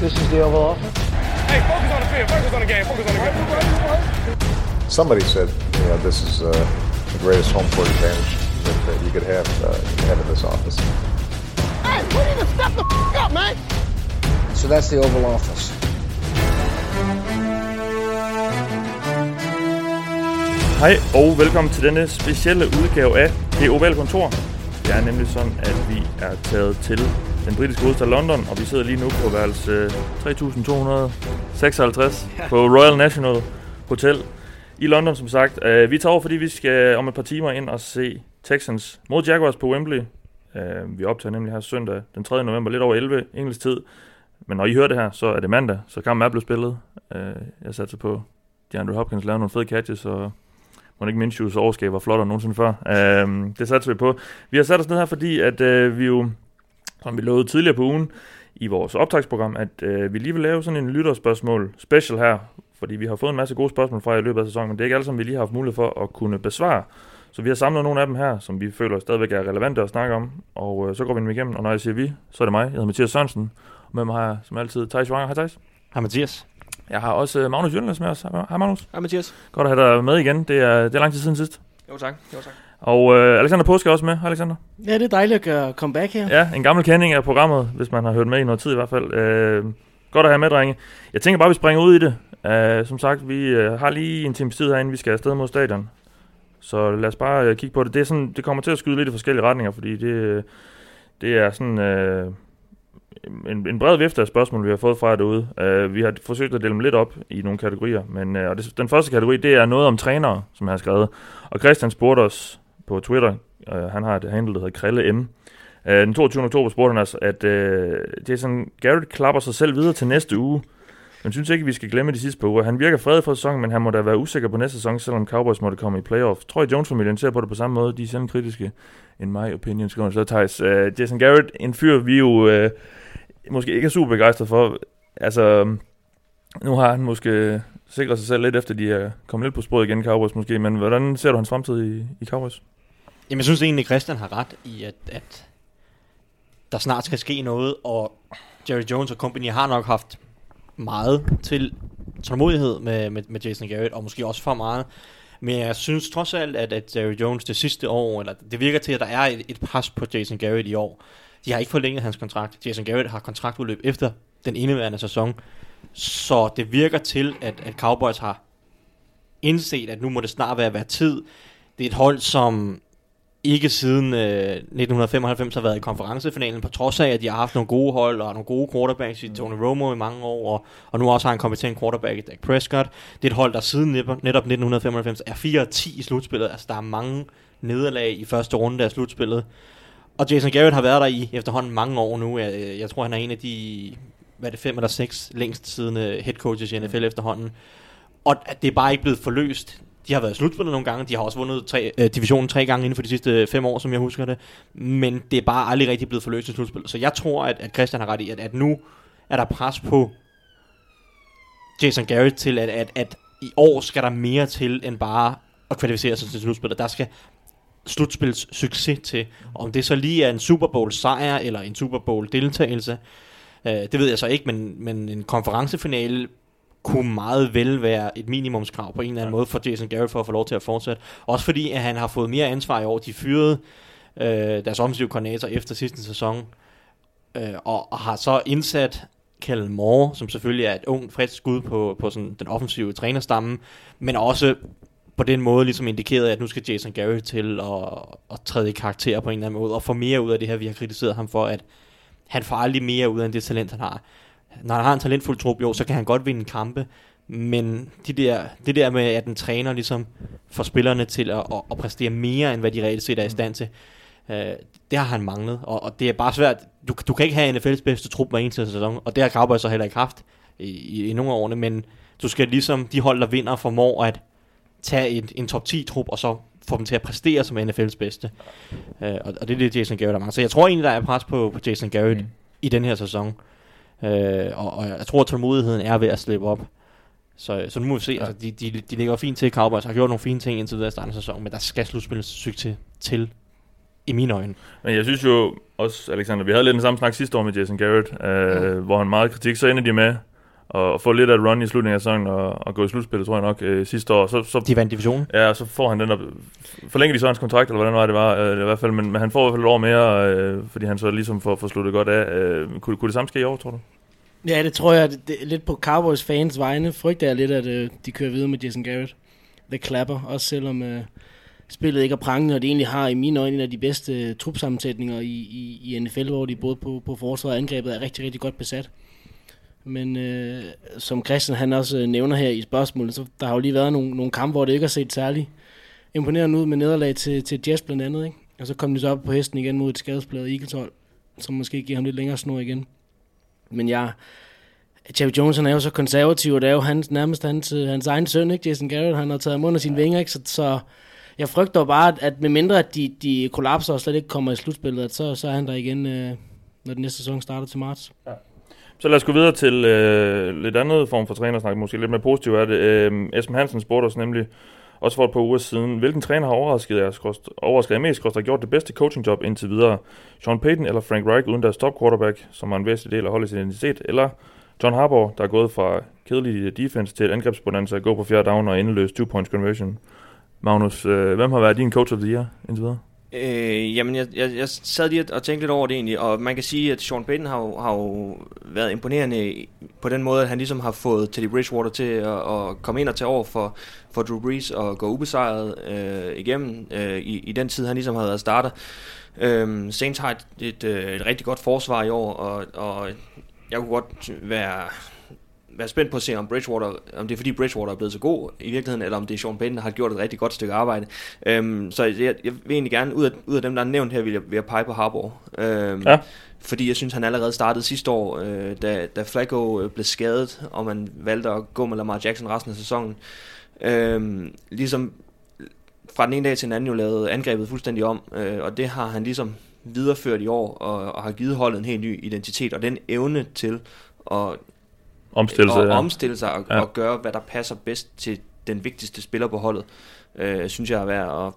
This is the Oval Office. Hey, focus on the field. Focus on the game. Focus on the game. Somebody said, you know, this is uh, the greatest home court advantage that, that you could have, uh, have in this office. Hey, we need to step the f- up, man. So that's the Oval Office. Hej og velkommen til denne specielle udgave af Det Ovale Kontor. Det er nemlig sådan, at vi er taget til den britiske hovedstad London, og vi sidder lige nu på værelse 3256 på Royal National Hotel i London, som sagt. Uh, vi tager over, fordi vi skal om et par timer ind og se Texans mod Jaguars på Wembley. Uh, vi optager nemlig her søndag den 3. november, lidt over 11 engelsk tid. Men når I hører det her, så er det mandag, så kampen er blevet spillet. Uh, jeg satte på DeAndre Hopkins lavede nogle fede catches, og må ikke Minshews overskab var flottere end nogensinde før. Uh, det satte vi på. Vi har sat os ned her, fordi at uh, vi jo, som vi lovede tidligere på ugen, i vores optagsprogram, at uh, vi lige vil lave sådan en lytterspørgsmål special her, fordi vi har fået en masse gode spørgsmål fra jer i løbet af sæsonen, men det er ikke alle, som vi lige har haft mulighed for at kunne besvare. Så vi har samlet nogle af dem her, som vi føler stadigvæk er relevante at snakke om, og uh, så går vi dem igennem, og når jeg siger vi, så er det mig. Jeg hedder Mathias Sørensen, og med mig har jeg som altid Thijs Joanger. Hej Thijs. Hej Mathias. Jeg har også uh, Magnus Jørgens med os. Hej Magnus. Hej Mathias. Godt at have dig med igen. Det er, det er lang tid siden sidst. Jo tak. Jo tak. Og øh, Alexander Påske er også med. Alexander. Ja, det er dejligt at gøre comeback her. Ja, en gammel kending af programmet, hvis man har hørt med i noget tid i hvert fald. Øh, godt at have med, drenge. Jeg tænker bare, at vi springer ud i det. Øh, som sagt, vi øh, har lige en times tid herinde, vi skal afsted mod stadion. Så lad os bare øh, kigge på det. Det, er sådan, det kommer til at skyde lidt i forskellige retninger, fordi det, øh, det er sådan... Øh, en, en bred vifte af spørgsmål, vi har fået fra jer derude. Uh, vi har forsøgt at dele dem lidt op i nogle kategorier, men uh, og det, den første kategori, det er noget om trænere, som jeg har skrevet. Og Christian spurgte os på Twitter, uh, han har et handle, der hedder Krille M. Uh, den 22. oktober spurgte han os, at øh, uh, Jason Garrett klapper sig selv videre til næste uge. Men synes ikke, vi skal glemme de sidste par uger. Han virker fred for sæsonen, men han må da være usikker på næste sæson, selvom Cowboys måtte komme i playoff. Tror I, Jones-familien ser på det på samme måde? De er selv kritiske, in my opinion, skriver så Thijs. Uh, Jason Garrett, en fyr, vi jo... Uh, måske ikke er super begejstret for. Altså, nu har han måske sikret sig selv lidt efter, de er kommet lidt på sporet igen, Cowboys måske, men hvordan ser du hans fremtid i, i Cowboys? Jamen jeg synes egentlig, Christian har ret i, at, at der snart skal ske noget, og Jerry Jones og company har nok haft meget til tålmodighed med, med, med Jason Garrett, og måske også for meget. Men jeg synes trods alt, at, at Jerry Jones det sidste år, eller det virker til, at der er et, et pres på Jason Garrett i år. De har ikke forlænget hans kontrakt. Jason Garrett har kontraktudløb efter den indeværende sæson. Så det virker til, at, at Cowboys har indset, at nu må det snart være, være tid. Det er et hold, som ikke siden øh, 1995 har været i konferencefinalen, på trods af, at de har haft nogle gode hold og nogle gode quarterbacks i Tony Romo i mange år, og, og nu også har en kompetent quarterback i Dak Prescott. Det er et hold, der siden netop 1995 er 4-10 i slutspillet. Altså, der er mange nederlag i første runde af slutspillet. Og Jason Garrett har været der i efterhånden mange år nu. Jeg, jeg tror, han er en af de, hvad er det, fem eller seks længst siden head coaches i NFL efterhånden. Og det er bare ikke blevet forløst. De har været i slutspillet nogle gange. De har også vundet tre, øh, divisionen tre gange inden for de sidste øh, fem år, som jeg husker det. Men det er bare aldrig rigtig blevet forløst i slutspillet. Så jeg tror, at, at Christian har ret i, at, at nu er der pres på Jason Garrett til, at, at, at i år skal der mere til, end bare at kvalificere sig til slutspillet. Der skal slutspils succes til. Om det så lige er en Super Bowl sejr eller en Super Bowl deltagelse, øh, det ved jeg så ikke, men, men en konferencefinale kunne meget vel være et minimumskrav på en eller anden måde for Jason Garrett for at få lov til at fortsætte. Også fordi, at han har fået mere ansvar i år. De fyrede øh, deres offensive koordinator efter sidste sæson, øh, og, og har så indsat Kellen Moore, som selvfølgelig er et ungt, frisk skud på, på sådan den offensive trænerstamme, men også på den måde ligesom indikeret, at nu skal Jason Garrett til at, at træde i karakter på en eller anden måde, og få mere ud af det her, vi har kritiseret ham for, at han får aldrig mere ud af det talent, han har. Når han har en talentfuld trup, jo, så kan han godt vinde kampe, men de der, det der med, at den træner ligesom får spillerne til at, at, at præstere mere, end hvad de reelt set er i stand til, øh, det har han manglet, og, og det er bare svært. Du, du kan ikke have NFL's bedste trup hver eneste sæson, og det har Cowboys så heller ikke haft i, i, i nogle af årene, men du skal ligesom, de hold, der vinder, formår at tage en, en top 10 trup, og så få dem til at præstere som NFL's bedste. Uh, og, og det er det, Jason Garrett har mange. Så jeg tror egentlig, der er pres på, på Jason Garrett mm. i den her sæson. Uh, og, og jeg tror, at tålmodigheden er ved at slippe op. Så, så nu må vi se. Ja. Altså, de, de, de ligger fint til. Cowboys har gjort nogle fine ting indtil videre i starten af sæsonen, men der skal slutspilles succes til i mine øjne. Men jeg synes jo også, Alexander, vi havde lidt den samme snak sidste år med Jason Garrett, øh, hvor han meget kritik, så ender de med at få lidt af et run i slutningen af sæsonen og, og gå i slutspillet, tror jeg nok, øh, sidste år. Så, så, De vandt divisionen. ja, så får han den der, forlænger de så hans kontrakt, eller hvordan var det var, øh, i hvert fald, men, men han får i hvert fald et år mere, øh, fordi han så ligesom får, får sluttet godt af. Øh, kunne, kunne det samme ske i år, tror du? Ja, det tror jeg, det, det, lidt på Cowboys fans vegne, frygter jeg lidt, at øh, de kører videre med Jason Garrett. The Clapper, også selvom øh, spillet ikke er prangende, og det egentlig har i mine øjne en af de bedste øh, trupsammensætninger i, i, i NFL, hvor de både på, på forsvaret og angrebet er rigtig, rigtig godt besat. Men øh, som Christian han også øh, nævner her i spørgsmålet, så der har jo lige været nogle, nogle kampe, hvor det ikke har set særlig imponerende ud med nederlag til, til Jets blandt andet. Ikke? Og så kom de så op på hesten igen mod et skadespladet Eagles hold, som måske giver ham lidt længere snor igen. Men jeg, Jerry Jones han er jo så konservativ, og det er jo hans, nærmest hans, øh, hans egen søn, ikke? Jason Garrett, han har taget ham under sine vinger, ikke? Så, så jeg frygter bare, at, at med mindre at de, de kollapser og slet ikke kommer i slutspillet, at så, så er han der igen, øh, når den næste sæson starter til marts. Så lad os gå videre til øh, lidt andet form for trænersnak, måske lidt mere positivt er det. Øh, Esben Hansen spurgte os nemlig også for et par uger siden, hvilken træner har overrasket jer, skråst- overrasket jer mest, skråst, har gjort det bedste coachingjob indtil videre? Sean Payton eller Frank Reich uden deres top quarterback, som er en væsentlig del af holdets identitet, eller John Harbaugh, der er gået fra kedelig defense til et angrebsbonanza, gå på fjerde down og endeløs two points conversion. Magnus, øh, hvem har været din coach of the year indtil videre? Øh, jamen, jeg, jeg, jeg sad lige og tænkte lidt over det egentlig, og man kan sige, at Sean Payton har, jo- har jo været imponerende på den måde, at han ligesom har fået Teddy Bridgewater til at, at komme ind og tage over for, for Drew Brees og gå ubesejret øh, igennem øh, i, i den tid, han ligesom har været starter. Øh, Saints har et, et, øh, et rigtig godt forsvar i år, og, og jeg kunne godt være være spændt på at se, om Bridgewater, om det er fordi Bridgewater er blevet så god i virkeligheden, eller om det er Sean Payton, der har gjort et rigtig godt stykke arbejde. Øhm, så jeg, jeg vil egentlig gerne, ud af, ud af dem, der er nævnt her, vil jeg, vil jeg pege på Harbour. Øhm, Ja. Fordi jeg synes, han allerede startede sidste år, øh, da, da Flacco øh, blev skadet, og man valgte at gå med Lamar Jackson resten af sæsonen. Øhm, ligesom fra den ene dag til den anden jo lavet angrebet fuldstændig om, øh, og det har han ligesom videreført i år, og, og har givet holdet en helt ny identitet, og den evne til at Omstillelse. og ja. omstille sig og, ja. og gøre, hvad der passer bedst til den vigtigste spiller på holdet, øh, synes jeg er værd at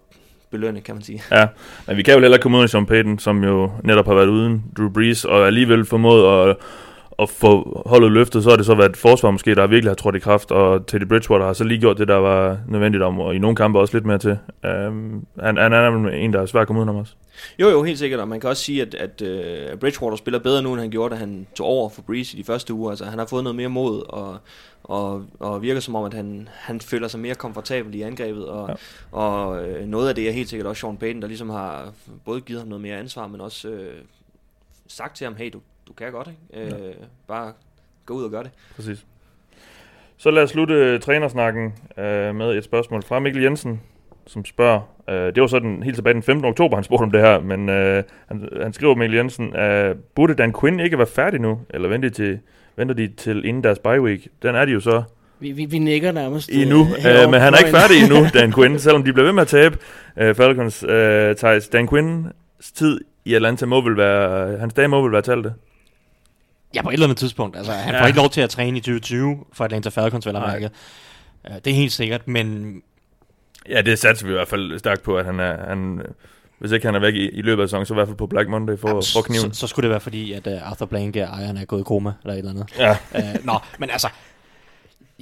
belønne, kan man sige. Ja, men vi kan jo heller ikke komme ud af Sean Payton, som jo netop har været uden Drew Brees, og alligevel formået at, at få holdet løftet, så har det så været et forsvar måske, der virkelig har trådt i kraft, og Teddy Bridgewater har så lige gjort det, der var nødvendigt om, og i nogle kampe også lidt mere til. Um, han, han er en, der er svær at komme udenom også. Jo, jo, helt sikkert, og man kan også sige, at, at uh, Bridgewater spiller bedre nu, end han gjorde, da han tog over for Breeze i de første uger. Altså, han har fået noget mere mod, og, og, og virker som om, at han, han føler sig mere komfortabel i angrebet, og, ja. og øh, noget af det er helt sikkert også Sean Payton, der ligesom har både givet ham noget mere ansvar, men også øh, sagt til ham, hey, du, du kan godt, ikke? Øh, Bare gå ud og gør det. Præcis. Så lad os slutte trænersnakken øh, med et spørgsmål fra Mikkel Jensen, som spørger, øh, det var så den, helt tilbage den 15. oktober, han spurgte om det her, men øh, han, han skriver Mikkel Jensen, øh, burde Dan Quinn ikke være færdig nu, eller venter de til, venter de til inden deres bye week? Den er de jo så Vi, vi, vi nikker nærmest. endnu, øh, øh, men han er ikke færdig endnu, Dan Quinn, selvom de bliver ved med at tabe. Øh, Falcons, øh, Thijs, Dan Quinns tid i Atlanta må vel være, hans dage må vel være talte. Ja, på et eller andet tidspunkt. Altså, han Ja. får ikke lov til at træne i 2020 for Atlanta Falcons, vel at Nej. mærke. Uh, det er helt sikkert, men Ja, det satser vi i hvert fald stærkt på, at han er, han, hvis ikke han er væk i, i løbet af sæsonen, så i hvert fald på Black Monday for, Jamen, for kniven. Så, så skulle det være fordi, at uh, Arthur Blanke ejeren er gået i koma, eller et eller andet. Ja, uh, nå, men altså,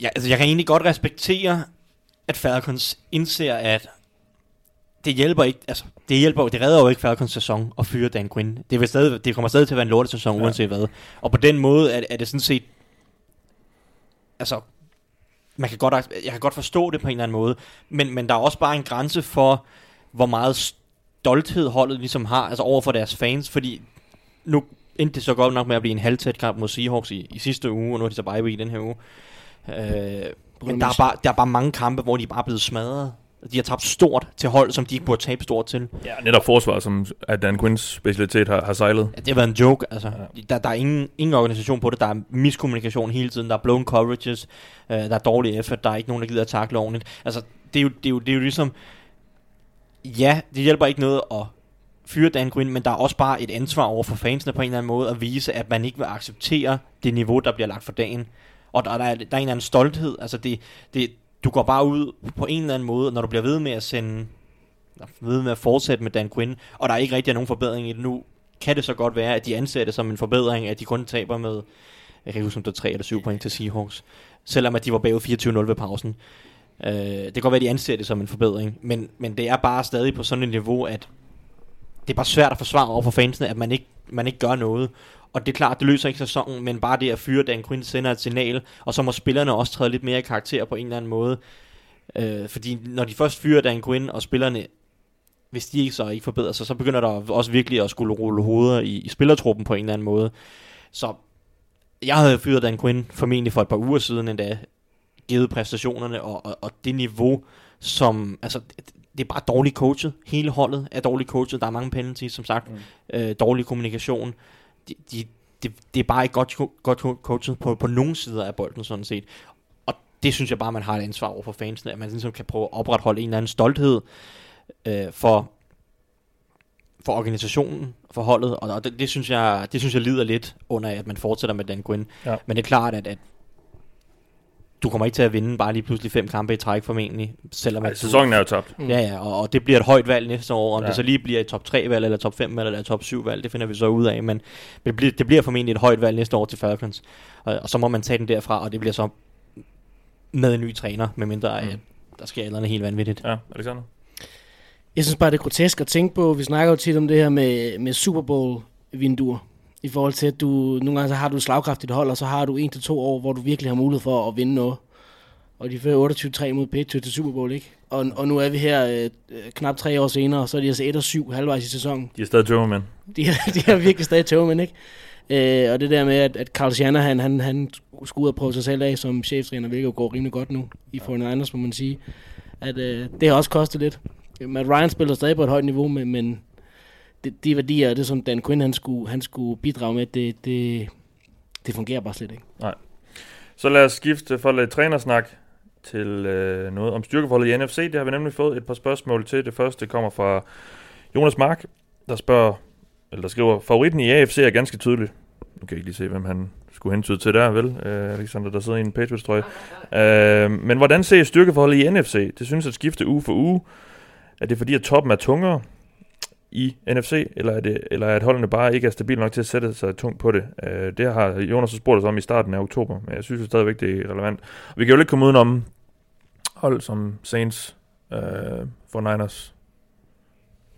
ja, altså, jeg kan egentlig godt respektere, at Falcons indser, at det hjælper ikke, altså, det hjælper, det redder jo ikke Falcons sæson at fyre Dan Quinn. Det, vil stadig, det kommer stadig til at være en lortesæson, Ja. uanset hvad. Og på den måde er, er det sådan set, altså, man kan godt, jeg kan godt forstå det på en eller anden måde, men, men der er også bare en grænse for, hvor meget stolthed holdet ligesom har, altså over for deres fans, fordi nu endte det så godt nok med at blive en halvtæt kamp mod Seahawks i, i sidste uge, og nu er de så bye week den her uge. Øh, men der er, bare, der er bare mange kampe, hvor de er bare blevet smadret. De har tabt stort til hold, som de ikke burde tabe stort til. ja netop forsvar, som at Dan Quinns specialitet har, har sejlet. Ja, det har været en joke, altså. Ja. Der, der er ingen, ingen organisation på det. Der er miskommunikation hele tiden. Der er blown coverages. Øh, der er dårlig effort. Der er ikke nogen, der gider at takle ordentligt. Altså, det er jo, det er jo, det er jo ligesom... Ja, det hjælper ikke noget at fyre Dan Quinn, men der er også bare et ansvar over for fansene på en eller anden måde at vise, at man ikke vil acceptere det niveau, der bliver lagt for dagen. Og der, der, er, der er en eller anden stolthed. Altså, det, det, du går bare ud på en eller anden måde, når du bliver ved med at sende ved med at fortsætte med Dan Quinn, og der er ikke rigtig nogen forbedring i det nu. Kan det så godt være, at de anser det som en forbedring, at de kun taber med, jeg kan ikke huske, om det er 3 eller 7 point til Seahawks, selvom at de var bagud 24-0 ved pausen. Øh, det kan godt være, at de anser det som en forbedring, men, men det er bare stadig på sådan et niveau, at det er bare svært at forsvare over for fansene, at man ikke, man ikke gør noget. Og det er klart, det løser ikke sæsonen, men bare det at fyre Dan Quinn sender et signal, og så må spillerne også træde lidt mere i karakter på en eller anden måde. Øh, fordi når de først fyrer Dan Quinn, og spillerne, hvis de ikke så ikke forbedrer sig, så begynder der også virkelig at skulle rulle hoveder i, i spillertruppen på en eller anden måde. Så jeg havde fyret Dan Quinn formentlig for et par uger siden endda, givet præstationerne og, og, og det niveau, som, altså, det er bare dårligt coachet. Hele holdet er dårligt coachet. Der er mange penalties, som sagt. Mm. Øh, dårlig kommunikation. De, de, det, det er bare ikke godt, godt coachet på, på nogen sider af bolden, sådan set. Og det synes jeg bare, man har et ansvar over for fansene, at man ligesom kan prøve at opretholde en eller anden stolthed øh, for, for organisationen, for holdet, og, og det, det, synes jeg, det synes jeg lider lidt under, at man fortsætter med Dan Quinn. Ja. Men det er klart, at, at du kommer ikke til at vinde bare lige pludselig fem kampe i træk formentlig. Selvom Ej, sæsonen er jo tabt. Ja, ja, og, og, det bliver et højt valg næste år. Om ja. det så lige bliver et top 3 valg, eller top 5 valg, eller top 7 valg, det finder vi så ud af. Men det bliver, det bliver formentlig et højt valg næste år til Falcons. Og, og så må man tage den derfra, og det bliver så med en ny træner, medmindre mm. at der sker et eller andet helt vanvittigt. Ja, Alexander? Jeg synes bare, det er grotesk at tænke på. Vi snakker jo tit om det her med, med Super Bowl-vinduer i forhold til, at du nogle gange så har du et slagkraftigt hold, og så har du en til to år, hvor du virkelig har mulighed for at vinde noget. Og de fører 28-3 mod Patriots til Super Bowl, ikke? Og, og nu er vi her øh, knap tre år senere, og så er de altså 1 og 7 halvvejs i sæsonen. De er stadig tøvermænd. De er, de er virkelig stadig tøvermænd, ikke? Øh, og det der med, at, at Carl Shanahan, han, han skulle ud og prøve sig selv af som cheftræner, hvilket jo går rimelig godt nu i for Niners, må man sige. At øh, det har også kostet lidt. Matt Ryan spiller stadig på et højt niveau, men, men det, de værdier, det som Dan Quinn han skulle, han skulle bidrage med, det, det, det fungerer bare slet ikke. Nej. Så lad os skifte fra lidt trænersnak til øh, noget om styrkeforholdet i NFC. Det har vi nemlig fået et par spørgsmål til. Det første kommer fra Jonas Mark, der spørger, eller der skriver, favoritten i AFC er ganske tydelig. Nu kan jeg ikke lige se, hvem han skulle hentyde til der, vel? Øh, Alexander, der sidder i en Patriots-trøje. Øh, men hvordan ser styrkeforholdet i NFC? Det synes at skifte uge for uge. Er det fordi, at toppen er tungere? I NFC, eller er det, eller at holdene bare ikke er stabilt nok til at sætte sig tungt på det. Uh, det har Jonas så spurgt os om i starten af oktober, men jeg synes jo stadigvæk, det er relevant. Vi kan jo ikke komme udenom hold som Saints, for Niners,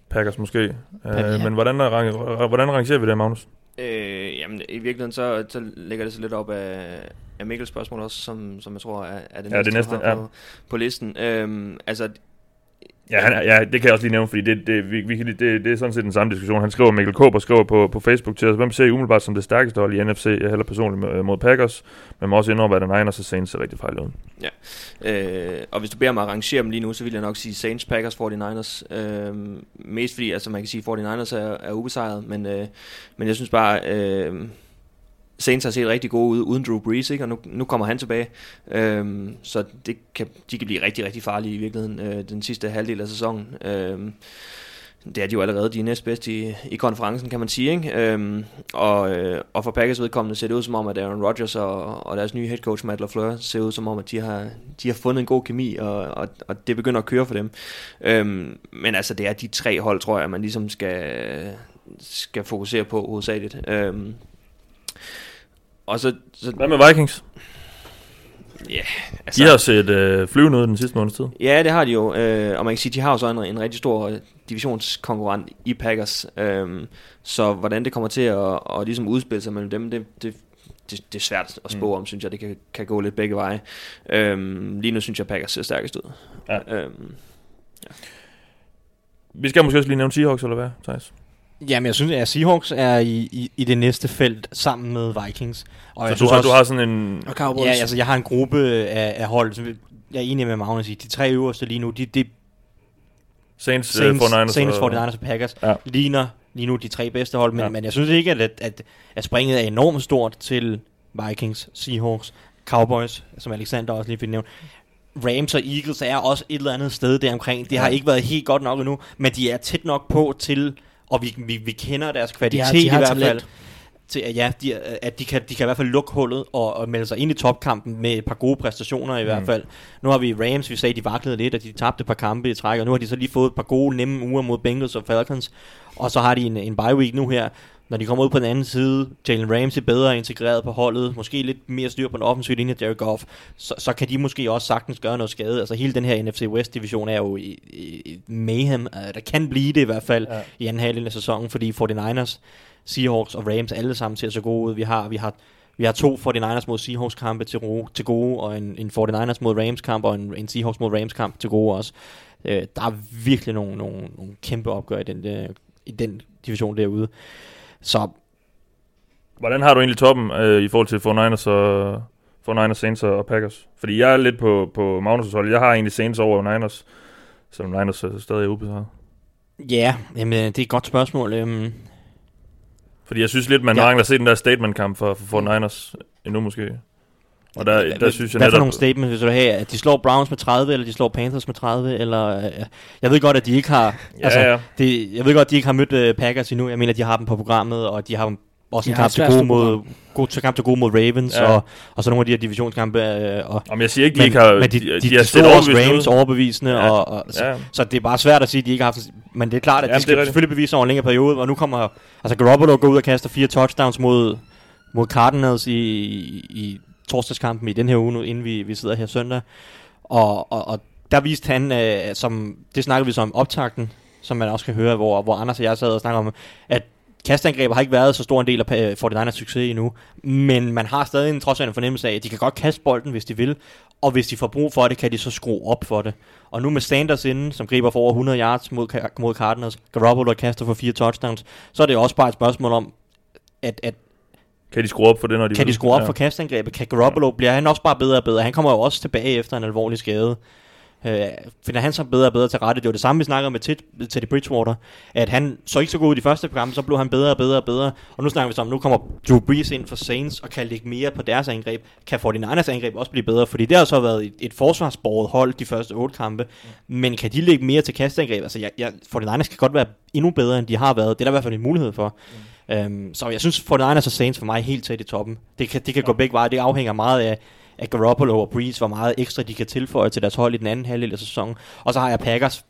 Packers måske. Uh, ja. Men hvordan, hvordan rangerer vi det, Magnus? Øh, jamen, i virkeligheden så, så ligger det så lidt op af, af Mikkels spørgsmål også, som, som jeg tror er, er det ja, næste, det næste ja. på, på listen. Øhm, altså, Ja, han, ja, det kan jeg også lige nævne, fordi det, det, vi, vi, det, det er sådan set den samme diskussion. Han skriver, Mikkel Kåber skriver på, på Facebook til os, hvem ser I umiddelbart som det stærkeste hold i NFC? Jeg hælder personligt mod Packers, men må også indrømme, at den Niners og Saints er rigtig fejl ud. Ja, øh, og hvis du beder mig at arrangere dem lige nu, så vil jeg nok sige Saints, Packers, 49ers. Øh, mest fordi, altså man kan sige, 49ers er, er ubesejret, men, øh, men jeg synes bare... Øh, Saints har set rigtig gode ud uden Drew Brees, ikke? og nu, nu kommer han tilbage. Øhm, så det kan, de kan blive rigtig, rigtig farlige i virkeligheden øh, den sidste halvdel af sæsonen. Øhm, det er de jo allerede de næstbedste i, i konferencen, kan man sige. Ikke? Øhm, og, øh, og for Packers vedkommende ser det ud som om, at Aaron Rodgers og, og deres nye head coach Matt LaFleur ser ud som om, at de har, de har fundet en god kemi, og, og, og det begynder at køre for dem. Øhm, men altså, det er de tre hold, tror jeg, man ligesom skal, skal fokusere på hovedsageligt. Øhm, og så, så... Hvad med Vikings? Ja, altså... De har set øh, flyve ud den sidste måneds tid. Ja, det har de jo. Øh, og man kan sige, de har jo så en, en rigtig stor øh, divisionskonkurrent i Packers. Øh, så hvordan det kommer til at, og ligesom udspille sig mellem dem, det, det, det, det er svært at spå mm. om, synes jeg. Det kan, kan gå lidt begge veje. Øh, lige nu synes jeg, Packers ser stærkest ud. Ja. Øh, ja. Vi skal måske også lige nævne Seahawks, eller hvad, Thijs? Jamen, jeg synes, at Seahawks er i, i, i det næste felt sammen med Vikings. Og så jeg du, har, også, du har sådan en... Og Cowboys. Ja, altså, jeg har en gruppe af, af hold, som jeg er enig med Magnus i. De tre øverste lige nu, de, de Saints, øh, Saints, uh, 49ers, Saints 49ers og Packers ja. ligner lige nu de tre bedste hold, men, ja. men jeg synes ikke, at, at, at springet er enormt stort til Vikings, Seahawks, Cowboys, som Alexander også lige fik nævnt. Rams og Eagles er også et eller andet sted der omkring. Det har ikke været helt godt nok endnu, men de er tæt nok på til og vi, vi, vi kender deres kvalitet de har, de har i hvert fald. til, at, ja, de, at de, kan, de kan i hvert fald lukke hullet og, og melde sig ind i topkampen med et par gode præstationer i hvert fald. Nu har vi Rams, vi sagde, de vaklede lidt, og de tabte et par kampe i træk, og nu har de så lige fået et par gode, nemme uger mod Bengals og Falcons, og så har de en, en bye week nu her. Når de kommer ud på den anden side, Jalen Ramsey bedre integreret på holdet, måske lidt mere styr på den offensive linje, Jared Goff, så, så kan de måske også sagtens gøre noget skade. Altså hele den her NFC West division er jo i, i, i mayhem. Uh, der kan blive det i hvert fald ja. i anden halvdel af sæsonen, fordi 49ers, Seahawks og Rams alle sammen ser så gode ud. Vi har, vi har vi har to 49ers mod Seahawks kampe til, ro, til gode, og en, en 49ers mod Rams kamp, og en, en Seahawks mod Rams kamp til gode også. Øh, der er virkelig nogle, nogle, nogle kæmpe opgør i den, der, i den division derude. Så Hvordan har du egentlig toppen øh, i forhold til 49ers og 49ers, Saints og Packers? Fordi jeg er lidt på, på Magnus' hold. Jeg har egentlig Saints over Niners, selvom Niners er stadig ubesejret. ja, jamen, det er et godt spørgsmål. Øhm, Fordi jeg synes lidt, man Ja. mangler at se den der statement-kamp for, for 49ers endnu måske. Og der, der synes jeg Hvad for nogle statements vil du have? At de slår Browns med 30, eller de slår Panthers med 30? Eller, øh, jeg ved godt, at de ikke har... altså, Ja, ja. Det, jeg ved godt, at de ikke har mødt uh, Packers endnu. Jeg mener, de har dem på programmet, og de har også en har kamp til, gode mod, god, til kamp til gode mod Ravens, Ja. og, og så nogle af de her divisionskampe. Øh, og, Om jeg siger ikke, de men, ikke har... men de, de, de, de, også overbevisende Rams ud. overbevisende, Ja. og, og, så, Ja. så det er bare svært at sige, at de ikke har haft... Men det er klart, at Jamen, de det er skal selvfølgelig bevise over en længere periode, og nu kommer... Altså, Garoppolo går ud og kaster fire touchdowns mod, mod Cardinals i, i torsdagskampen i den her uge, nu, inden vi, vi sidder her søndag. Og, og, og der viste han, øh, som, det snakkede vi så om optakten, som man også kan høre, hvor, hvor Anders og jeg sad og snakkede om, at kastangreber har ikke været så stor en del af øh, 49ers succes endnu, men man har stadig en, trods alt en fornemmelse af, at de kan godt kaste bolden, hvis de vil, og hvis de får brug for det, kan de så skrue op for det. Og nu med Sanders inden, som griber for over 100 yards mod, mod Cardinals, Garoppolo kaster for fire touchdowns, så er det også bare et spørgsmål om, at, at kan de skrue op for det, når de kan vil? de skrue op ja. for kastangrebet? Kan Garoppolo, bliver han også bare bedre og bedre? Han kommer jo også tilbage efter en alvorlig skade. Øh, finder han så bedre og bedre til rette? Det var det samme, vi snakkede med Ted- Teddy Bridgewater, at han så ikke så god ud i de første program, så blev han bedre og bedre og bedre. Og nu snakker vi så om, nu kommer Drew Brees ind for Saints og kan lægge mere på deres angreb. Kan 49ers angreb også blive bedre? Fordi det har så været et, et forsvarsbordet hold de første otte kampe. Men kan de lægge mere til kastangreb? Altså, jeg, jeg, 49ers kan godt være endnu bedre, end de har været. Det er der i hvert fald en mulighed for. Um, så jeg synes, 49ers og Saints for mig er helt tæt i toppen. Det kan, det kan gå begge veje. Det afhænger meget af, af Garoppolo og Breeze, hvor meget ekstra de kan tilføje til deres hold i den anden halvdel af sæsonen. Og så har jeg Packers.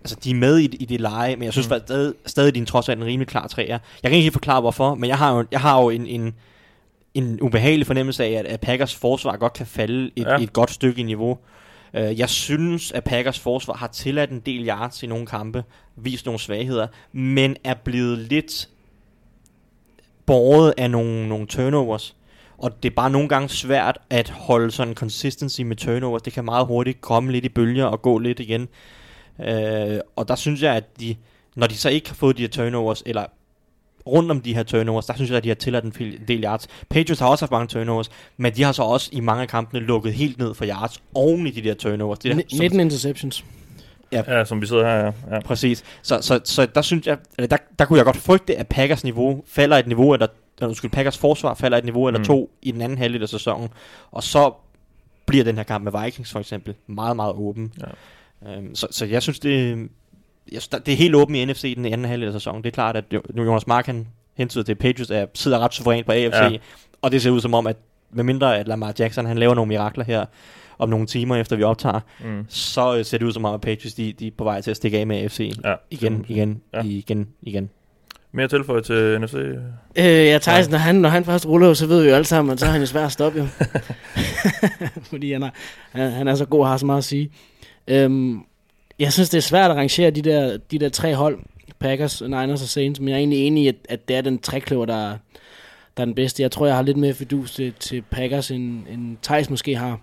Altså, de er med i, i det leje, men jeg synes mm. stadig, stadig, de er trods alt en rimelig klar træer. Jeg kan ikke helt forklare, hvorfor, men jeg har jo, jeg har jo en, en, en ubehagelig fornemmelse af, at, at Packers forsvar godt kan falde et, Ja. ja. et godt stykke i niveau. Uh, jeg synes, at Packers forsvar har tilladt en del yards i nogle kampe, vist nogle svagheder, men er blevet lidt båret af nogle, nogle turnovers. Og det er bare nogle gange svært at holde sådan en consistency med turnovers. Det kan meget hurtigt komme lidt i bølger og gå lidt igen. Øh, og der synes jeg, at de, når de så ikke har fået de her turnovers, eller rundt om de her turnovers, der synes jeg, at de har tilladt en del yards. Patriots har også haft mange turnovers, men de har så også i mange af kampene lukket helt ned for yards oven i de der turnovers. Det der, Ni- 19 interceptions. Ja, som vi sidder her, ja. ja. Præcis. Så, så, så der synes jeg, eller der, der kunne jeg godt frygte, at Packers niveau falder et niveau, eller eller undskyld, Packers forsvar falder et niveau eller Mm. to i den anden halvdel af sæsonen, og så bliver den her kamp med Vikings for eksempel meget, meget åben. Ja. Øhm, så, så jeg synes, det, jeg det er helt åbent i NFC i den anden halvdel af sæsonen. Det er klart, at nu Jonas Mark han hentyder til, at Patriots er, sidder ret suverænt på AFC, Ja. ja. og det ser ud som om, at medmindre at Lamar Jackson han laver nogle mirakler her om nogle timer efter vi optager, Mm. så øh, ser det ud som om, at Patriots de, de er på vej til at stikke af med AFC. ja. Igen, igen, Ja. igen, igen. Mere tilføje til NFC? Øh, ja, Tyson, når han, når han først ruller, så ved vi jo alle sammen, at så er han jo svær at stoppe jo. Fordi han er, han, han er så god og har så meget at sige. Øhm, jeg synes, det er svært at rangere de der, de der tre hold, Packers, Niners og Saints, men jeg er egentlig enig i, at, at det er den trækløver, der, er- der er den bedste. Jeg tror, jeg har lidt mere fidus til, til Packers, end, end Thijs måske har.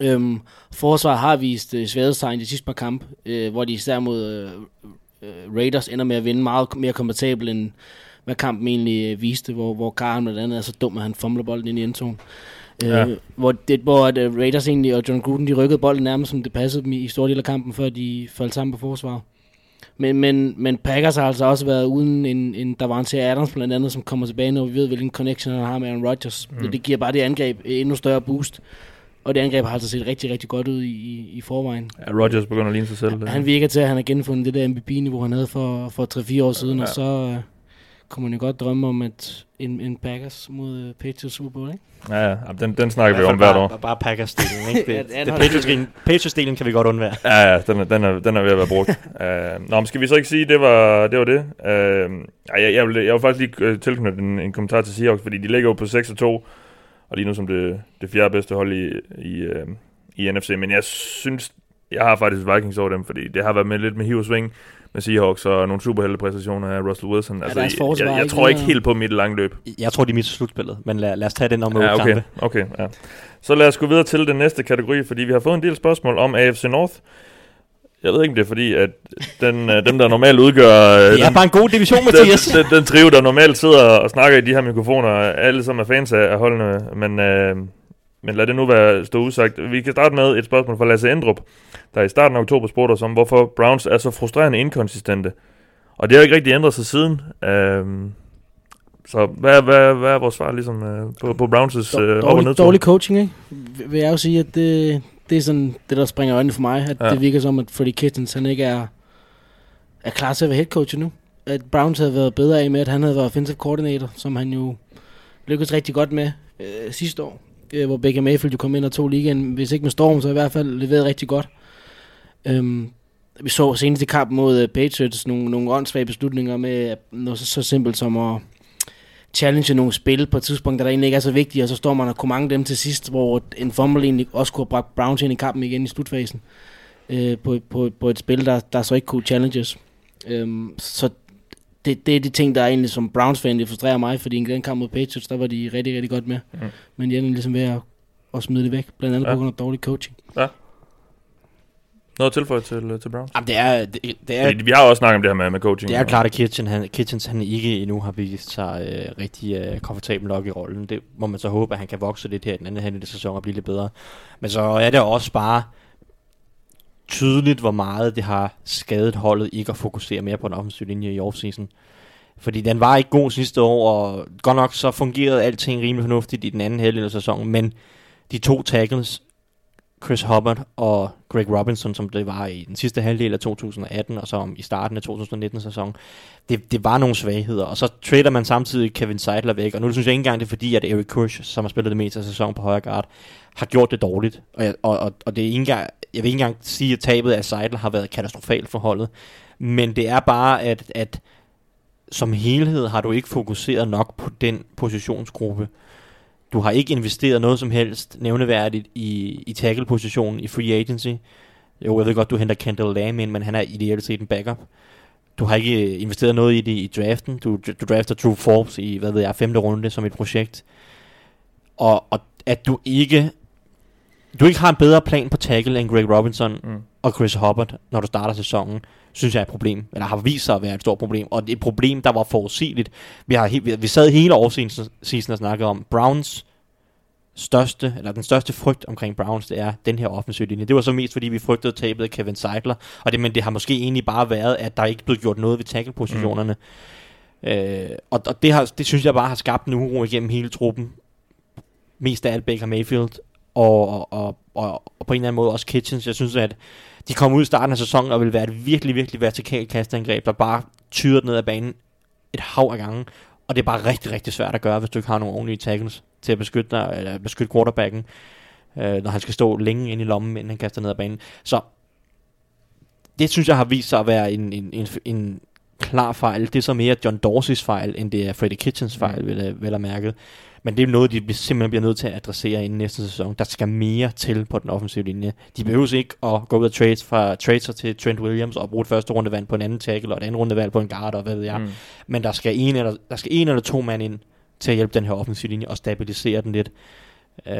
Øhm, forsvar har vist øh, svaghedstegn de sidste par kampe, øh, hvor de især mod øh, øh, Raiders ender med at vinde meget mere komfortabelt, end hvad kampen egentlig øh, viste, hvor, hvor Karen blandt andet er så dum, at han fumler bolden ind i endzone. Ja. Øh, hvor det, hvor at, uh, Raiders egentlig og John Gruden, de rykkede bolden nærmest, som det passede dem i, i store del af kampen, før de faldt sammen på forsvar. Men, men, men Packers har altså også været uden en, en der var en til Adams blandt andet, som kommer tilbage, når vi ved, hvilken connection han har med Aaron Rodgers. Mm. Det, det giver bare det angreb et endnu større boost. Og det angreb har altså set rigtig, rigtig godt ud i, i, i forvejen. Ja, Rodgers begynder at ligne sig selv. Han virker til, at han har genfundet det der MVP-niveau, han havde for, for 3-4 år siden, Ja. og så øh, kunne man jo godt drømme om, at en, en Packers mod øh, Patriots Super Bowl, ikke? Ja, ja, den, den snakker vi I hvert om hvert år. bare, bare Packers-delen, ikke? Ja, Det, den det, Patriots-delen, Patriots-delen kan vi godt undvære. Ja, ja, den er, den er, den er ved at være brugt. uh, nå, men skal vi så ikke sige, det var det? Var det? Uh, jeg, jeg, vil, jeg vil faktisk lige tilknytte en, en kommentar til Seahawks, fordi de ligger jo på 6 og 2, og lige nu som det, det fjerde bedste hold i, i, uh, i NFC. Men jeg synes, jeg har faktisk Vikings over dem, fordi det har været med lidt med hiv og sving med Seahawks og nogle superheltepræstationer af Russell Wilson. Altså, deres jeg, jeg, jeg tror ikke helt på mit lange løb. Jeg tror, de mister slutspillet, men lad, lad os tage den om Ja, okay, okay, ja. Så lad os gå videre til den næste kategori, fordi vi har fået en del spørgsmål om AFC North. Jeg ved ikke, om det er fordi, at den, øh, dem, der normalt udgør... øh, Det er den, bare en god division, den, Mathias. den, den trio, der normalt sidder og snakker i de her mikrofoner, alle som er fans af, holdene, men, øh, men lad det nu være stå usagt. Vi kan starte med et spørgsmål fra Lasse Endrup, der i starten af oktober spurgte os om, hvorfor Browns er så frustrerende inkonsistente. Og det har ikke rigtig ændret sig siden. Øh, så hvad, hvad, hvad er vores svar ligesom, øh, på, på Browns' øh, op- og dårlig, nedtur? dårlig coaching, ikke? Vil- Vil jeg jo sige, at det, det er sådan det, der springer øjnene for mig. At Ja. det virker som, at Freddie Kitchens, han ikke er, er klar til at være head coach nu. At Browns havde været bedre af med, at han havde været offensive coordinator, som han jo lykkedes rigtig godt med øh, sidste år. Øh, hvor Baker Mayfield jo kom ind og tog ligaen, hvis ikke med storm, så i hvert fald leveret rigtig godt. Øhm, vi så senest i kamp mod uh, Patriots nogle, nogle åndssvage beslutninger med noget så, så simpelt som at challenge nogle spil på et tidspunkt, der, der egentlig ikke er så vigtigt, og så står man og kunne mange dem til sidst, hvor en fumble egentlig også kunne have bragt Browns ind i kampen igen i slutfasen øh, på, på, på et spil, der, der så ikke kunne challenges. Øhm, så det, det er de ting, der er egentlig som Browns-fan, det frustrerer mig, fordi i den kamp mod Patriots, der var de rigtig, rigtig godt med. Mm. Men de er ligesom ved at, at smide det væk, blandt andet Ja. ja. på grund af dårlig coaching. Noget tilføjet til, øh, til Browns? Jamen, det er, det, det er, Fordi vi har også snakket om det her med, med coaching. det er klart, at Kitchen, han, Kitchens han ikke endnu har vist sig øh, rigtig øh, komfortabel nok i rollen. Det må man så håbe, at han kan vokse lidt her i den anden halvdel af sæsonen og blive lidt bedre. Men så er det også bare tydeligt, hvor meget det har skadet holdet ikke at fokusere mere på den offensive linje i offseason. Fordi den var ikke god sidste år, og godt nok så fungerede alting rimelig fornuftigt i den anden halvdel af sæsonen, men de to tackles, Chris Hubbard og Greg Robinson, som det var i den sidste halvdel af 2018, og så i starten af 2019-sæsonen, det, det var nogle svagheder. Og så trader man samtidig Kevin Seidler væk, og nu synes jeg ikke engang, det er fordi, at Eric Kush, som har spillet det meste af sæsonen på højre guard, har gjort det dårligt. Og, jeg, og, og, og det er ikke engang, jeg vil ikke engang sige, at tabet af Seidler har været katastrofalt for holdet. Men det er bare, at, at som helhed har du ikke fokuseret nok på den positionsgruppe. Du har ikke investeret noget som helst nævneværdigt i, i tackle-positionen i free agency. Jo, jeg ved godt, du henter Kendall Lamb ind, men han er ideelt set en backup. Du har ikke investeret noget i det i draften. Du, du drafter Drew Forbes i, hvad ved jeg, femte runde som et projekt. Og, og at du ikke du ikke har en bedre plan på tackle end Greg Robinson Mm. og Chris Hubbard, når du starter sæsonen, synes jeg er et problem. Eller har vist sig at være et stort problem. Og det er et problem, der var forudsigeligt. Vi, har, vi, vi sad hele årseason og snakkede om Browns største, eller den største frygt omkring Browns, det er den her offensive linje. Det var så mest, fordi vi frygtede tabet af Kevin Seidler, og det, men det har måske egentlig bare været, at der ikke blev gjort noget ved tackle-positionerne. Mm. Øh, og og det, har, det synes jeg bare har skabt en uro igennem hele truppen. Mest af alt Baker Mayfield, og, og, og, og, og på en eller anden måde også Kitchens. Jeg synes, at de kom ud i starten af sæsonen og vil være et virkelig, virkelig vertikalt kastangreb, der bare tyrer ned ad banen et hav af gange. Og det er bare rigtig, rigtig svært at gøre, hvis du ikke har nogle ordentlige tackles til at beskytte, dig, eller beskytte quarterbacken, øh, når han skal stå længe inde i lommen, inden han kaster ned ad banen. Så det synes jeg har vist sig at være en, en, en, en klar fejl. Det er så mere John Dorseys fejl, end det er Freddie Kitchens fejl, vel, at- vel at mærke. Men det er noget, de simpelthen bliver nødt til at adressere inden næste sæson. Der skal mere til på den offensive linje. De behøver ikke at gå ud og trade fra trader til Trent Williams og bruge et første rundevalg på en anden tackle og et andet rundevalg på en guard og hvad ved jeg. Mm. Men der skal, en eller, der skal en eller to mand ind til at hjælpe den her offensive linje og stabilisere den lidt. Øh,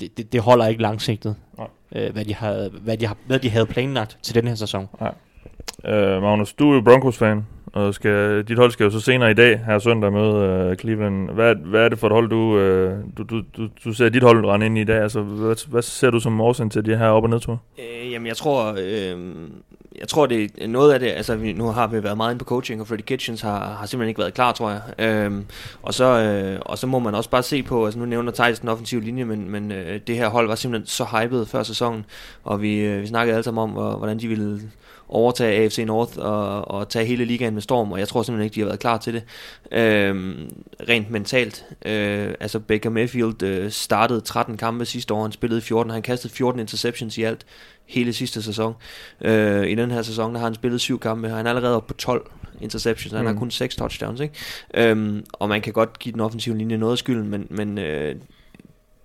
det, det, det holder ikke langsigtet, Nej. øh, hvad, de havde, hvad, de har, hvad de havde planlagt til den her sæson. Øh, Magnus, du er jo Broncos-fan, og skal, dit hold skal jo så senere i dag, her søndag, møde øh, Cleveland. Hvad, hvad er det for et hold, du, øh, du, du, du, du ser dit hold rende ind i i dag? Altså, hvad, hvad ser du som årsagen til de her op- og nedtur? Øh, jamen, jeg tror, øh, jeg tror, det er noget af det, altså vi, nu har vi været meget inde på coaching, og Freddy Kitchens har, har simpelthen ikke været klar, tror jeg. Øh, og, så, øh, og så må man også bare se på, altså nu nævner Thijs den offensive linje, men, men øh, det her hold var simpelthen så hyped før sæsonen, og vi, øh, vi snakkede alle sammen om, hvordan de ville overtage AFC North og, og tage hele ligaen med storm, og jeg tror simpelthen ikke, de har været klar til det. Øh, rent mentalt. Øh, altså Baker Mayfield øh, startede 13 kampe sidste år, han spillede 14, han kastede 14 interceptions i alt hele sidste sæson. Øh, I den her sæson, der har han spillet syv kampe, og han er allerede oppe på 12 interceptions, han mm. har kun 6 touchdowns, ikke? Øhm, og man kan godt give den offensive linje noget af skylden, men, men øh,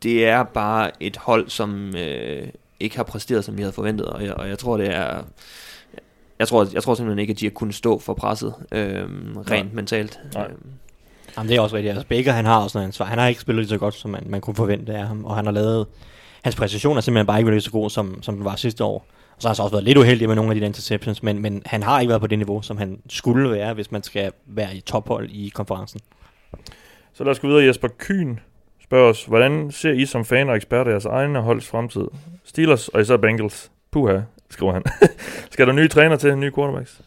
det er bare et hold, som øh, ikke har præsteret, som vi havde forventet, og jeg, og jeg tror, det er... Jeg tror, jeg tror simpelthen ikke, at de har kunnet stå for presset øh, rent Nej. mentalt. Nej. Øhm. Jamen, det er også rigtigt. Altså, Baker, han har også noget ansvar. Han har ikke spillet lige så godt, som man, man kunne forvente af ham, og han har lavet... Hans præcision er simpelthen bare ikke været så god, som, som den var sidste år. Og så har han så også været lidt uheldig med nogle af de der interceptions, men, men han har ikke været på det niveau, som han skulle være, hvis man skal være i tophold i konferencen. Så lad os gå videre. Jesper Kyn spørger os, hvordan ser I som fan og eksperter jeres egne holds fremtid? Steelers og især Bengals. Puha, skriver han. Skal der nye træner til, nye quarterbacks?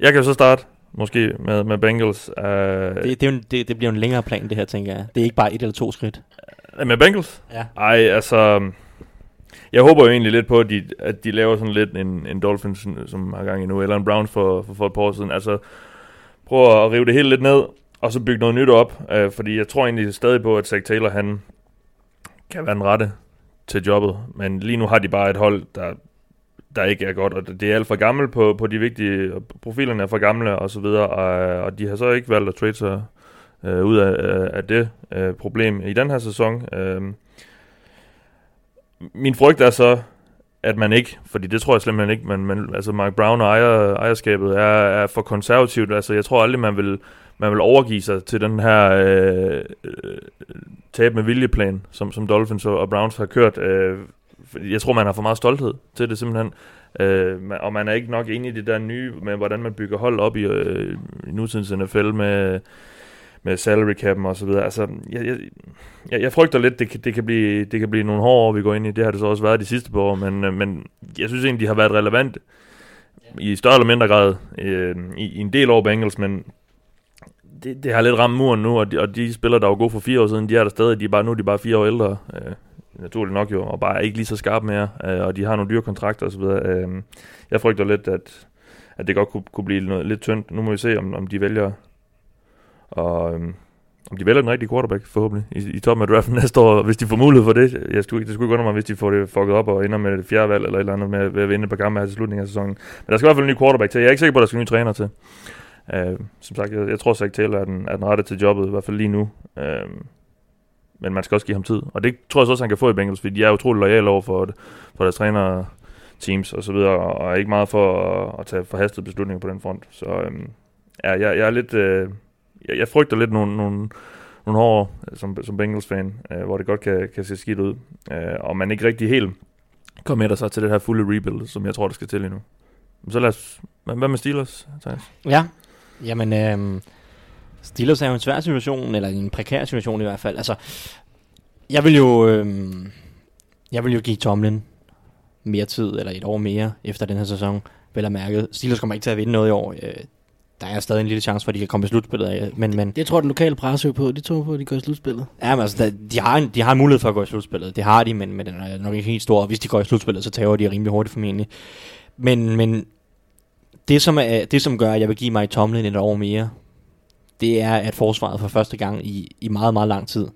Jeg kan jo så starte, måske, med, med Bengals. Uh, det, det, er en, det, det bliver en længere plan, det her, tænker jeg. Det er ikke bare et eller to skridt. Med Bengals? Ja. Ej, altså... Jeg håber jo egentlig lidt på, at de, at de laver sådan lidt en, en Dolphins, som har gang i nu, eller en Browns for, for, for et par år siden. Altså, prøv at rive det hele lidt ned, og så bygge noget nyt op. Øh, fordi jeg tror egentlig stadig på, at Zach Taylor, han kan være den rette til jobbet. Men lige nu har de bare et hold, der, der ikke er godt, og det er alt for gammelt på, på de vigtige, profilerne er for gamle og så videre, og, og de har så ikke valgt at trade sig øh, ud af, øh, af det øh, problem i den her sæson. Øh, min frygt er så, at man ikke, fordi det tror jeg simpelthen ikke, men, men altså Mark Brown og ejer, ejerskabet er, er for konservativt. Altså jeg tror aldrig, man vil, man vil overgive sig til den her øh, øh tab med viljeplan, som, som Dolphins og Browns har kørt. Øh, jeg tror, man har for meget stolthed til det simpelthen. Øh, og man er ikke nok enig i det der nye med, hvordan man bygger hold op i, øh, i nutidens NFL med med salary cap'en og så videre. Altså, jeg, jeg, jeg, jeg frygter lidt, det kan, det, kan blive, det kan blive nogle hårde år, vi går ind i. Det har det så også været de sidste par år, men, øh, men jeg synes egentlig, de har været relevant i større eller mindre grad øh, i, i en del år Bengals, men det, det har lidt ramt muren nu, og de, og de spillere, der var gode for fire år siden, de er der stadig, de er bare, nu er de bare fire år ældre, øh, naturligt nok jo, og bare ikke lige så skarpe mere, øh, og de har nogle dyre kontrakter osv. Øh, jeg frygter lidt, at, at det godt kunne, kunne blive noget, lidt tyndt. Nu må vi se, om, om de vælger og øhm, om de vælger den rigtige quarterback, forhåbentlig, i, i toppen af draften næste år, hvis de får mulighed for det. Jeg skulle, det skulle ikke undre mig, hvis de får det fucket op og ender med det fjerde valg, eller et eller andet med, ved at vinde på kampe her til slutningen af sæsonen. Men der skal i hvert fald en ny quarterback til. Jeg er ikke sikker på, at der skal en ny træner til. Øh, som sagt, jeg, jeg tror, Zach Taylor er den, er den rette til jobbet, i hvert fald lige nu. Øh, men man skal også give ham tid. Og det tror jeg også, han kan få i Bengals, fordi de er utrolig lojale over for, for deres træner teams og så videre, og er ikke meget for at, at tage forhastede beslutninger på den front. Så øhm, ja, jeg, jeg er lidt... Øh, jeg, jeg frygter lidt nogle, nogle, nogle år som, som Bengals-fan, øh, hvor det godt kan, kan se skidt ud, øh, og man ikke rigtig helt kommer med sig til det her fulde rebuild, som jeg tror, der skal til endnu. Så lad os... Hvad med Steelers, Thijs? Ja, jamen... Øh, Steelers er jo en svær situation, eller en prekær situation i hvert fald. Altså, jeg vil jo... Øh, jeg vil jo give Tomlin mere tid, eller et år mere, efter den her sæson, vel at mærke. Steelers kommer ikke til at vinde noget i år. Øh, der er stadig en lille chance for, at de kan komme i slutspillet af. Men, men, det tror den lokale presse på. De tror på, at de går i slutspillet. Ja, men altså, de, har en, de har en mulighed for at gå i slutspillet. Det har de, men, men den er nok ikke helt stor. Hvis de går i slutspillet, så tager de rimelig hurtigt formentlig. Men, men det, som er, det, som gør, at jeg vil give mig Tomlin et år mere, det er, at forsvaret for første gang i, i meget, meget lang tid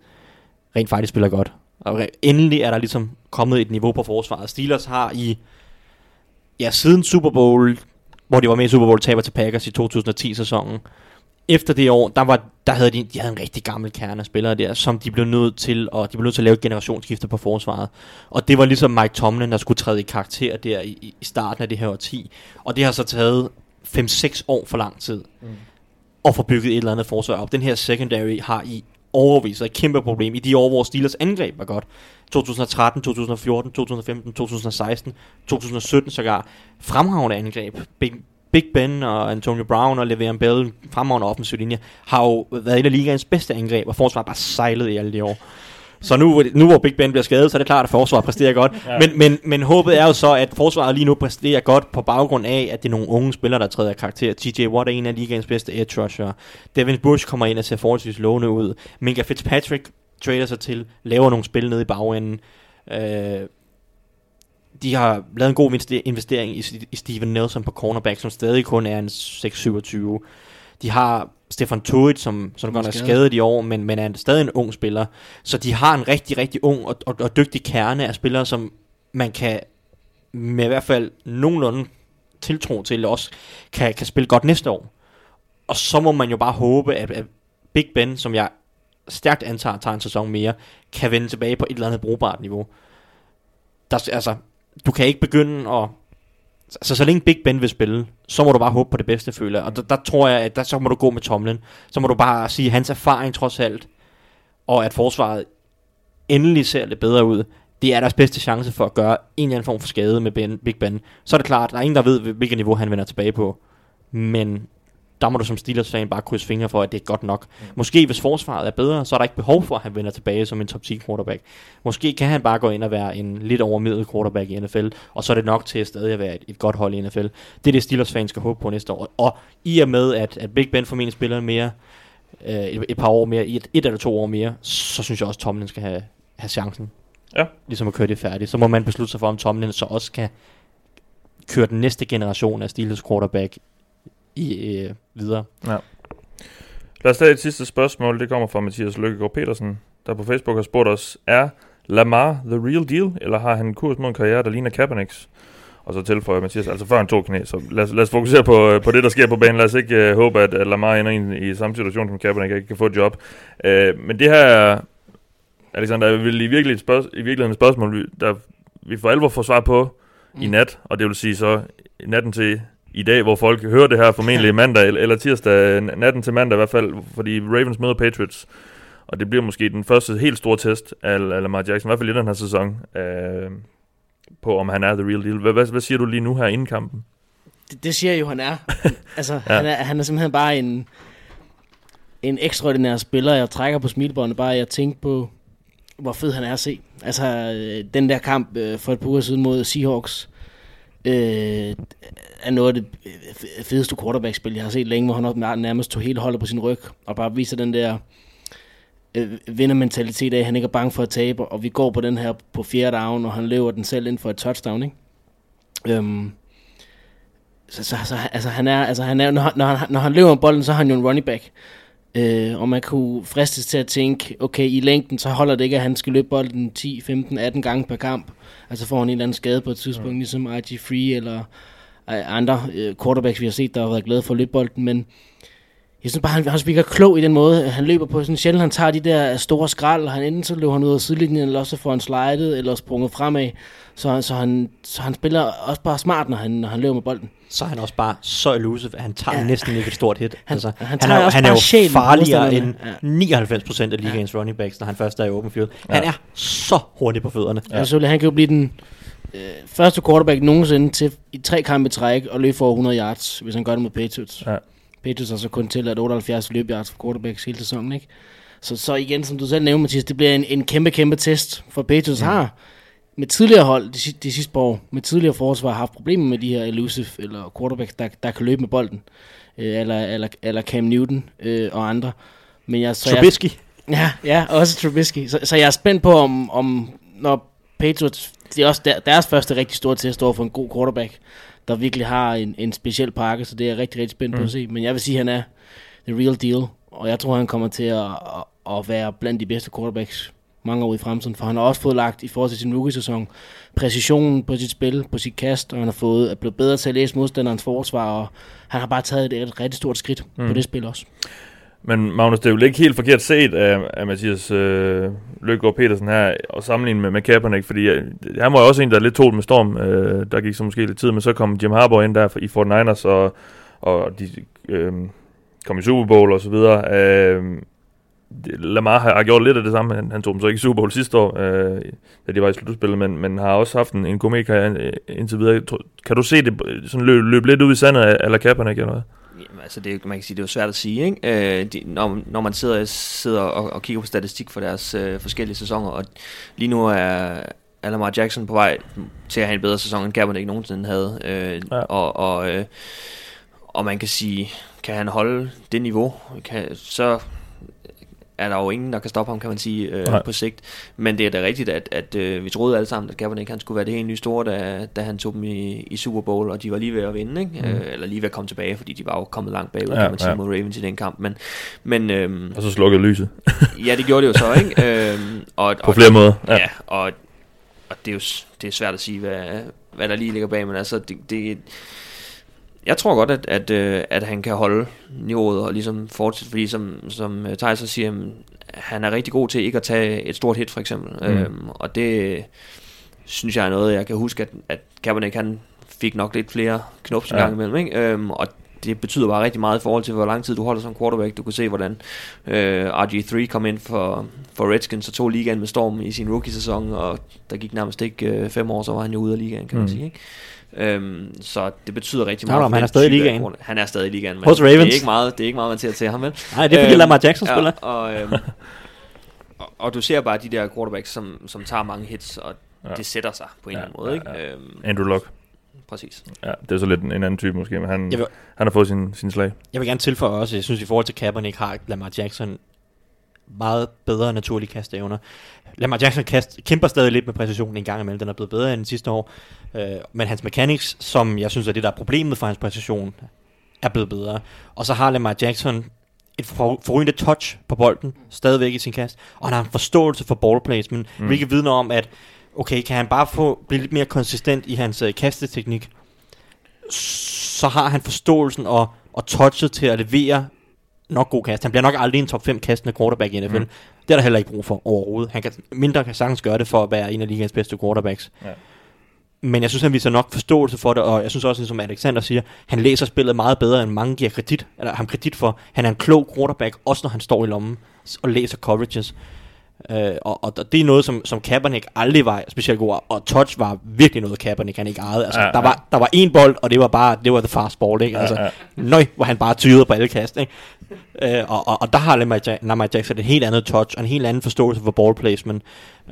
rent faktisk spiller godt. Og endelig er der ligesom kommet et niveau på forsvaret. Steelers har i, ja, siden Super Bowl hvor de var med i Super Bowl taber til Packers i 2010-sæsonen. Efter det år, der, var, der havde de, de havde en rigtig gammel kerne af spillere der, som de blev nødt til, og de blev nødt til at lave et generationsskifte på forsvaret. Og det var ligesom Mike Tomlin, der skulle træde i karakter der i, i starten af det her årti. Og det har så taget 5-6 år for lang tid. Mm og få bygget et eller andet forsvar op. Den her secondary har i overvis et kæmpe problem i de år, hvor Steelers angreb var godt. 2013, 2014, 2015, 2016, 2017 sågar. Fremragende angreb. Big, Big Ben og Antonio Brown og Le'Veon Bell, fremragende offensiv linje, har jo været et af ligaens bedste angreb, og forsvaret bare sejlet i alle de år. Så nu, nu hvor Big Ben bliver skadet, så er det klart, at forsvaret præsterer godt. ja. men, men, men håbet er jo så, at forsvaret lige nu præsterer godt på baggrund af, at det er nogle unge spillere, der træder karakter. TJ Watt er en af ligaens bedste edge rusher. Devin Bush kommer ind og ser forholdsvis lovende ud. Minka Fitzpatrick trader sig til, laver nogle spil nede i bagenden. Øh, de har lavet en god investe- investering i, i Steven Nelson på cornerback, som stadig kun er en 6-27. De har Stefan Tuitt, som, som godt er skadet. skadet i år, men, men er stadig en ung spiller. Så de har en rigtig, rigtig ung og, og, og dygtig kerne af spillere, som man kan med i hvert fald nogenlunde tiltro til også kan, kan spille godt næste år. Og så må man jo bare håbe, at, at Big Ben, som jeg stærkt antager tager en sæson mere, kan vende tilbage på et eller andet brugbart niveau. Der, altså, du kan ikke begynde at... Så, så længe Big Ben vil spille, så må du bare håbe på det bedste, føler jeg. Og der, der tror jeg, at der, så må du gå med tomlen. Så må du bare sige, hans erfaring trods alt, og at forsvaret endelig ser lidt bedre ud, det er deres bedste chance for at gøre en eller anden form for skade med ben, Big Ben. Så er det klart, der er ingen, der ved, hvilket niveau han vender tilbage på. Men der må du som Steelers-fan bare krydse fingre for, at det er godt nok. Måske hvis forsvaret er bedre, så er der ikke behov for, at han vender tilbage som en top 10 quarterback. Måske kan han bare gå ind og være en lidt over middel quarterback i NFL, og så er det nok til at stadig at være et, et godt hold i NFL. Det er det, Steelers-fans skal håbe på næste år. Og i og med, at, at Big Ben formentlig spiller mere, øh, et, et par år mere, et, et eller to år mere, så synes jeg også, at Tomlin skal have, have chancen. Ja. Ligesom at køre det færdigt. Så må man beslutte sig for, om Tomlin så også kan køre den næste generation af Steelers quarterback i, øh, videre. Lad os tage et sidste spørgsmål. Det kommer fra Mathias Lykkegaard Petersen, der på Facebook har spurgt os, er Lamar the real deal, eller har han en kurs mod en karriere, der ligner Kaepernicks? Og så tilføjer Mathias, altså før han tog knæ, så lad os, lad os fokusere på, øh, på det, der sker på banen. Lad os ikke uh, håbe, at, at Lamar ender i, i samme situation som Kaepernick ikke kan få et job. Uh, men det her er, Alexander, er vel i, virkelig et spørg- i virkeligheden et spørgsmål, der, vi for alvor får svar på mm. i nat, og det vil sige så natten til i dag, hvor folk hører det her formentlig mandag eller, eller tirsdag, natten til mandag i hvert fald, fordi Ravens møder Patriots. Og det bliver måske den første helt store test af, Lamar Jackson, i hvert fald i den her sæson, øh, på om han er the real deal. Hvad, hvad, hvad siger du lige nu her inden kampen? Det, det siger jeg jo, han er. altså, Ja. han, er, han er simpelthen bare en, en ekstraordinær spiller. Jeg trækker på smilebåndet bare, jeg tænker på, hvor fed han er at se. Altså, øh, den der kamp øh, for et par uger siden mod Seahawks, øh, er noget af det øh, fedeste quarterback-spil, jeg har set længe, hvor han også nærmest tog hele holdet på sin ryg, og bare viser den der øh, vindermentalitet af, at han ikke er bange for at tabe, og vi går på den her på fjerde down, og han løber den selv ind for et touchdown, ikke? Øhm, så, så, så altså, han er, altså, han er, når, når, han, når han løber bolden, så er han jo en running back. Øh, og man kunne fristes til at tænke, okay, i længden, så holder det ikke, at han skal løbe bolden 10, 15, 18 gange per kamp. Altså får han en eller anden skade på et tidspunkt, mm. ligesom IG Free eller øh, andre øh, quarterbacks, vi har set, der har været glade for at løbe bolden, men jeg synes bare, han, han virker klog i den måde, han løber på. Sådan sjældent, han tager de der store skrald, og han enten så løber han ud af sidelinjen, eller også så får han slidet, eller sprunget fremad. Så, så, han, så han spiller også bare smart, når han, når han løber med bolden. Så er han også bare så elusive, at han tager Ja. ja. næsten ikke et stort hit. Han- altså, han han, er, også han er bare jo farligere end modstanderne. 99% af ligaens running backs, når han først er i open field. Ja. Han er så hurtig på fødderne. Ja. Altså, han kan jo blive den øh, første quarterback nogensinde til i tre kampe i træk og løbe for 100 yards, hvis han gør det mod Patriots. Ja. Patriots har så kun til at 78 løb yards for quarterbacks hele sæsonen, ikke? Så, så igen, som du selv nævnte, Mathias, det bliver en, en kæmpe, kæmpe test, for Patriots mm. har med tidligere hold, de, de sidste par år, med tidligere forsvar, haft problemer med de her elusive, eller quarterbacks, der, der kan løbe med bolden. Øh, eller, eller, eller Cam Newton øh, og andre. Men jeg, så jeg, Trubisky. Ja, ja, også Trubisky. Så, så jeg er spændt på, om, om når Patriots, det er også der, deres første rigtig store test over for en god quarterback, der virkelig har en, en speciel pakke, så det er jeg rigtig, rigtig spændt mm. på Mm. at se. Men jeg vil sige, at han er the real deal, og jeg tror, han kommer til at, at, at være blandt de bedste quarterbacks mange år i fremtiden, for han har også fået lagt i forhold til sin rookie-sæson præcisionen på sit spil, på sit kast, og han har fået er blevet bedre til at læse modstanderens forsvar, og han har bare taget et, et rigtig stort skridt mm. På det spil også. Men Magnus, det er jo ikke helt forkert set af, af Mathias øh, Løkgaard Petersen her, og sammenligne med, med Kaepernick, fordi øh, han var jo også en, der lidt tog med storm. Øh, der gik så måske lidt tid, men så kom Jim Harbaugh ind der i 49ers, og, og de øh, kom i Super Bowl og så videre. Øh, Lamar har, har gjort lidt af det samme. Han, han tog dem så ikke i Super Bowl sidste år, øh, da de var i slutspillet, men, men har også haft en, en gourmet-karriere øh, indtil videre. Kan du se det sådan løbe, løbe lidt ud i sandet af, eller Kaepernick eller hvad? Jamen, altså det, man kan sige, det er jo svært at sige, ikke? Øh, de, når, når man sidder, sidder og, og kigger på statistik for deres øh, forskellige sæsoner, og lige nu er er Lamar Jackson på vej til at have en bedre sæson, end Kaepernick nogensinde havde. Øh, Ja. og, og, øh, og man kan sige, kan han holde det niveau, kan, så er der jo ingen, der kan stoppe ham, kan man sige, øh, Nej. på sigt. Men det er da rigtigt, at, at øh, vi troede alle sammen, at Kaepernick han skulle være det helt nye store, da, da han tog dem i, i Super Bowl, og de var lige ved at vinde, ikke? Mm. Øh, eller lige ved at komme tilbage, fordi de var jo kommet langt bagud, Ja, kan man sige, ja. mod Ravens i den kamp. Men, men øhm, Og så slukkede lyset. ja, det gjorde det jo så, ikke? øhm, og, På og, flere måder. Ja, Ja. og, og det er jo det er svært at sige, hvad, hvad der lige ligger bag, men altså, det, det, jeg tror godt, at, at, øh, at han kan holde niveauet og ligesom fortsætte, fordi som, som øh, Thijs så siger, han er rigtig god til ikke at tage et stort hit, for eksempel. Mm. Mm. Øhm, og det synes jeg er noget, jeg kan huske, at, at Kaepernick, han fik nok lidt flere knops en Ja. gang imellem, ikke? Øhm, og det betyder bare rigtig meget i forhold til, hvor lang tid du holder som quarterback. Du kunne se, hvordan øh, RG3 kom ind for, for Redskins og tog ligaen med storm i sin rookie-sæson, og der gik nærmest ikke øh, fem år, så var han jo ude af ligaen, kan man Mm. sige. Ikke? Øhm, så det betyder rigtig meget. nå, han er stadig i ligaen. Han er stadig i ligaen. Men Hos Det Ravens. er ikke meget, det er ikke meget man til at til ham, vel? Nej, det er fordi Øhm, Lamar Jackson spiller. Ja, og, øhm, og, og du ser bare de der quarterbacks, som, som tager mange hits, og Ja. ja. det sætter sig på en Ja, eller anden måde. ja, Ikke? Øhm, Andrew Luck. præcis. Ja, det er så lidt en, en anden type måske, men han, vil- han har fået sin, sin slag. Jeg vil gerne tilføje også, jeg synes i forhold til Kaepernick har Lamar Jackson meget bedre naturlige kasteevner. Lamar Jackson kast, kæmper stadig lidt med præcision en gang imellem. Den er blevet bedre end sidste år. Øh, men hans mechanics, som jeg synes er det, der er problemet for hans præcision, er blevet bedre. Og så har Lamar Jackson et for, forrygende touch på bolden, stadigvæk i sin kast, og han har en forståelse for ball placement, mm. hvilket vidner om, at okay, kan han bare få blive lidt mere konsistent i hans øh, kasteteknik, så har han forståelsen og, og touchet til at levere nok god kast. Han bliver nok aldrig en top 5 kastende quarterback i NFL. Mm. Det er der heller ikke brug for overhovedet. Han kan mindre kan sagtens gøre det for at være en af ligens bedste quarterbacks. Ja. Men jeg synes, han viser nok forståelse for det, og jeg synes også, som Alexander siger, han læser spillet meget bedre, end mange giver kredit, eller ham kredit for. Han er en klog quarterback, også når han står i lommen og læser coverages. Øh, og, og det er noget, som, som Kaepernick aldrig var specielt god, og touch var virkelig noget, Kaepernick han ikke ejede. Altså, Ja, ja, der, ja. var, der var en bold, og det var bare, det var the fast ball, ikke? Altså, ja. nøj, hvor han bare tyrede på alle kast, ikke? Øh, og, og, og der har Lamar, Ja- Lamar Jackson et helt andet touch, og en helt anden forståelse for ball placement,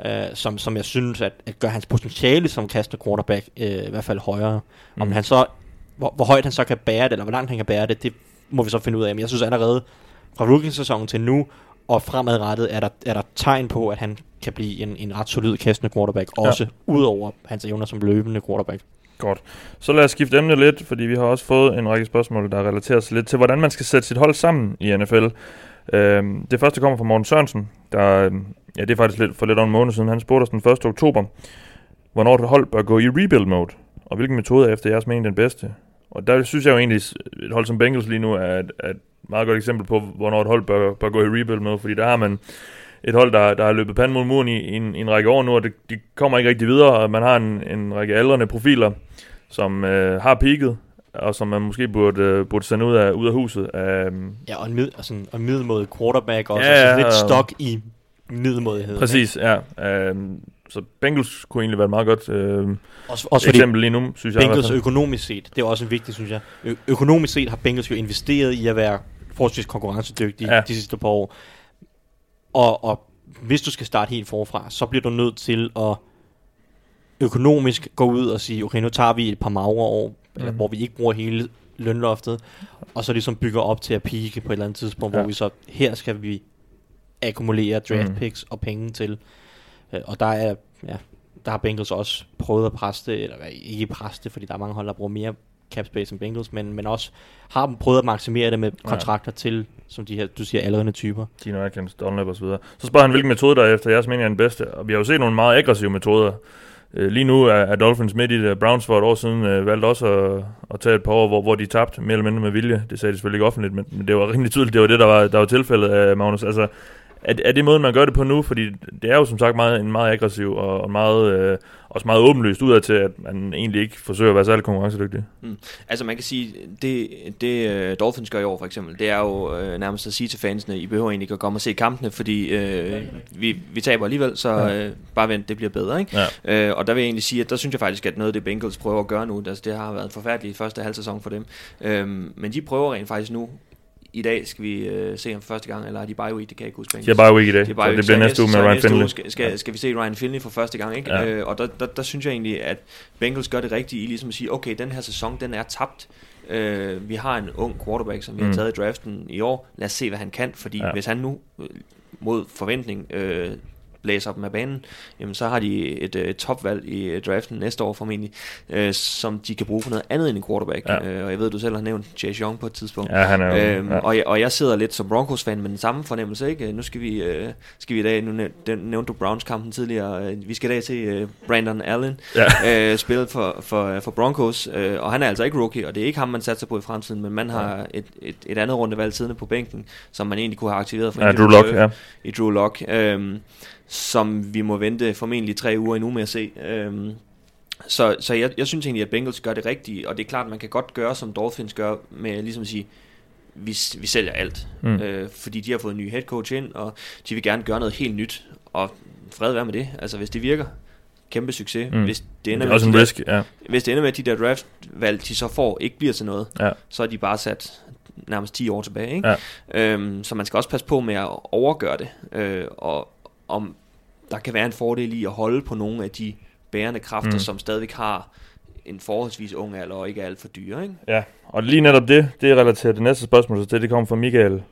øh, som, som jeg synes, at, at gør hans potentiale som kastende quarterback øh, i hvert fald højere. Om Mm. han så, hvor, hvor højt han så kan bære det, eller hvor langt han kan bære det, det må vi så finde ud af. Men jeg synes allerede, fra rookie-sæsonen til nu, og fremadrettet, er der, er der tegn på, at han kan blive en, en ret solid kastende quarterback, Ja. også ud over hans evner som løbende quarterback. Godt. Så lad os skifte emne lidt, fordi vi har også fået en række spørgsmål, der relaterer sig lidt til, hvordan man skal sætte sit hold sammen i NFL. Øhm, det første kommer fra Morten Sørensen, der, øhm, ja, det er faktisk lidt, for lidt over en måned siden. Han spurgte os den 1. oktober, hvornår et hold bør gå i rebuild mode, og hvilken metode er efter jeres mening den bedste. Og der synes jeg jo egentlig, et hold som Bengals lige nu er et, er et meget godt eksempel på, hvornår et hold bør, bør gå i rebuild mode, fordi der har man et hold, der, der har løbet panden mod muren i, i, en, i en række år nu, og det, de kommer ikke rigtig videre, og man har en, en række aldrende profiler, som øh, har peaked, og som man måske burde, øh, burde sende ud af, ud af huset. Um, Ja, og en, mid, altså en, og en middelmådig quarterback også. Ja, altså lidt og- stok i middelmådighed. præcis, ja. Um, så Bengals kunne egentlig være et meget godt øh, Også, også eksempel lige nu, synes jeg. i hvert Bengals økonomisk set, det er også en vigtig, synes jeg. Ø- økonomisk set har Bengals jo investeret i at være forholdsvis konkurrencedygtige Ja. de sidste par år. Og, og hvis du skal starte helt forfra, så bliver du nødt til at økonomisk gå ud og sige, okay, nu tager vi et par magre år, mm. eller, Mhm. hvor vi ikke bruger hele lønloftet, og så ligesom bygger op til at pike på et eller andet tidspunkt, ja. Hvor vi så, her skal vi akkumulere draft Mhm. picks og penge til. Øh, Og der er, ja, der har Bengals også prøvet at presse det, eller ikke presse det, fordi der er mange hold, der bruger mere cap space end Bengals, men, men også har dem prøvet at maksimere det med Ja. kontrakter til, som de her, du siger, allerede typer. Gino Atkins, Dunlap og så videre. Så spørger han, hvilken metode der er efter jeres mening er den bedste. Og vi har jo set nogle meget aggressive metoder. Øh, lige nu er, er Dolphins midt i det. Browns for et år siden øh, valgte også at, at tage et par år, hvor, hvor de tabte mere eller mindre med vilje. Det sagde de selvfølgelig ikke offentligt, men, men det var rimelig tydeligt. Det var det, der var, der var tilfældet af Magnus. Altså, er, er det måden, man gør det på nu? Fordi det er jo som sagt meget, en meget aggressiv og, og meget, øh, også meget åbenlyst udad til, at man egentlig ikke forsøger at være særlig konkurrencedygtig. Altså man kan sige, det, det uh, Dolphins gør i år for eksempel, det er jo uh, nærmest at sige til fansene, I behøver egentlig ikke at komme og se kampene, fordi uh, vi, vi taber alligevel, så uh, bare vent, det bliver bedre. Ikke? Ja. Uh, og der vil jeg egentlig sige, at der synes jeg faktisk, at noget af det Bengals prøver at gøre nu, altså, det har været en forfærdelig første halv sæson for dem, um, men de prøver rent faktisk nu, i dag skal vi uh, se ham for første gang, eller er de bare week, det kan jeg ikke huske. De har bare week i dag, Det, er så det bliver næste uge med Ryan Finley. Skal, skal, skal vi se Ryan Finley for første gang, ikke? Ja. Øh, og der, der, der synes jeg egentlig, at Bengals gør det rigtige i ligesom at sige, okay, den her sæson, den er tabt. Øh, vi har en ung quarterback, som vi har Mm. taget i draften i år. Lad os se, hvad han kan, fordi Ja. ja. hvis han nu øh, mod forventning øh, blæser dem af banen, jamen så har de et øh, topvalg i øh, draften næste år formentlig, øh, som de kan bruge for noget andet end en quarterback. Ja. Øh, og jeg ved, du selv har nævnt Chase Young på et tidspunkt. Ja, han er jo... Øhm, ja. og, jeg, og jeg sidder lidt som Broncos-fan med den samme fornemmelse, ikke? Nu skal vi, øh, skal vi i dag, nu nævnte du Browns-kampen tidligere, øh, vi skal i dag til øh, Brandon Allen Ja. øh, spille for, for, for Broncos, øh, og han er altså ikke rookie, og det er ikke ham, man satser på i fremtiden, men man har et, et, et andet rundevalg siddende på bænken, som man egentlig kunne have aktiveret for Ja, Drew Lock, ja. i Drew Lock, øhm, som vi må vente formentlig tre uger endnu med at se. Øhm, så så jeg, jeg synes egentlig, at Bengals gør det rigtige, og det er klart, at man kan godt gøre, som Dolphins gør, med ligesom at sige, vi, vi sælger alt. Mm. Øh, fordi de har fået en ny head coach ind, og de vil gerne gøre noget helt nyt. Og fred være med det. Altså, hvis det virker, kæmpe succes. Mm. Hvis, det Det ender er med, også en de der, risk, ja. hvis det ender med, at de der draftvalg, de så får, ikke bliver til noget, Ja. så er de bare sat nærmest 10 år tilbage. Ikke? Ja. Øhm, så man skal også passe på med at overgøre det. Øh, og om der kan være en fordel i at holde på nogle af de bærende kræfter, Mm. som stadigvæk har en forholdsvis ung alder og ikke er alt for dyre. Ikke? Ja, og lige netop det, det er relateret det næste spørgsmål så til, det kommer fra Michael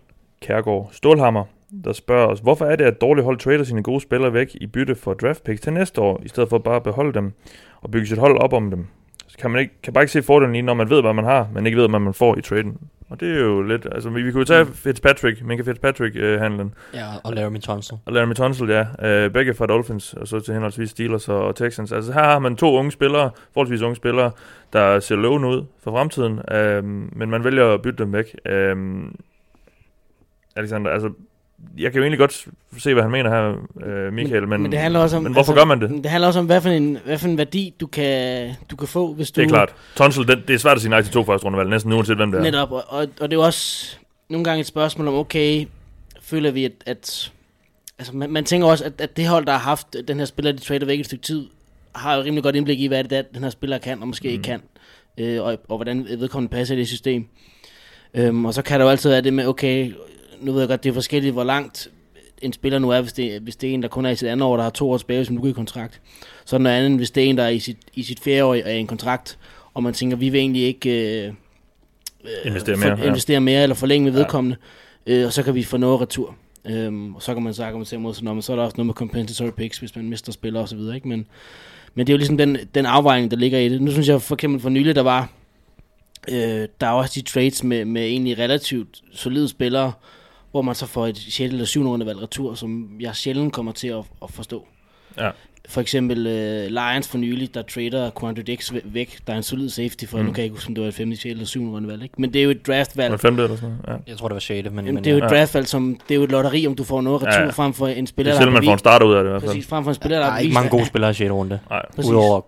Kærgaard Stålhammer, der spørger os, hvorfor er det, at dårlige hold trader sine gode spillere væk i bytte for draft picks til næste år, i stedet for bare at beholde dem og bygge sit hold op om dem? Så kan man ikke, kan bare ikke se fordelen i, når man ved, hvad man har, men ikke ved, hvad man får i traden. Og det er jo lidt, altså vi, vi kunne jo tage Fitzpatrick, Minka Fitzpatrick-handlen, Ja, og Larry Tunsil. og Larry Tunsil, ja, øh, begge fra Dolphins, og så til henholdsvis Steelers og, og Texans. Altså her har man to unge spillere, forholdsvis unge spillere, der ser lovende ud for fremtiden, øh, men man vælger at bytte dem væk. Øh, Alexander, altså, jeg kan jo egentlig godt se, hvad han mener her, øh, Michael, men, men det handler også om, men hvorfor gør man det? Det handler også om, hvad for en, hvad for en værdi, du kan, du kan få, hvis du... Det er klart. Tunsil, det, det er svært at sige nej til to første rundevalg, næsten uanset hvem det er. Netop, og, og, og det er også nogle gange et spørgsmål om, okay, føler vi, at... at altså, man, man tænker også, at, at det hold, der har haft den her spiller, de trader væk et stykke tid, har jo rimelig godt indblik i, hvad det er, den her spiller kan, og måske mm. ikke kan. Øh, og, og hvordan vedkommende passer i det system. Øhm, og så kan der jo altid være det med, okay, nu ved jeg godt, det er forskelligt, hvor langt en spiller nu er, hvis det, hvis det er en, der kun er i sit andet år, der har to års tilbage som i kontrakt. Så er der noget andet, hvis det er en, der er i sit, i sit fjerde år af en kontrakt, og man tænker, vi vil egentlig ikke... Øh, Investere for, mere, ja. investere mere eller forlænge med Ja. vedkommende, øh, og så kan vi få noget retur. Øhm, og så kan man så argumentere mod sådan, så er der også noget med compensatory picks, hvis man mister spillere osv., ikke? Men, men det er jo ligesom den, den afvejning, der ligger i det. Nu synes jeg for eksempel for nylig, der var, øh, der er også de trades med, med egentlig relativt solide spillere, hvor man så får et 6. eller 7. rundevalg retur, som jeg sjældent kommer til at, at forstå. Ja. For eksempel uh, Lions for nylig, der trader Quandre Dix væ- væk. Der er en solid safety for, mm. Nu kan jeg ikke huske, om det var et 5. 6. eller 7. rundevalg. Ikke? Men det er jo et draftvalg. Det femte eller sådan? Ja. Jeg tror, det var 6. Men, men det er jo et ja. draftvalg, som det er jo et lotteri, om du får noget retur Ja, ja, ja. ja. frem for en Det spiller, er der selvom man får en starter ud af det i hvert fald. Præcis, frem for en spiller, der, der har er ikke mange gode spillere i 6. runde. Nej. Udover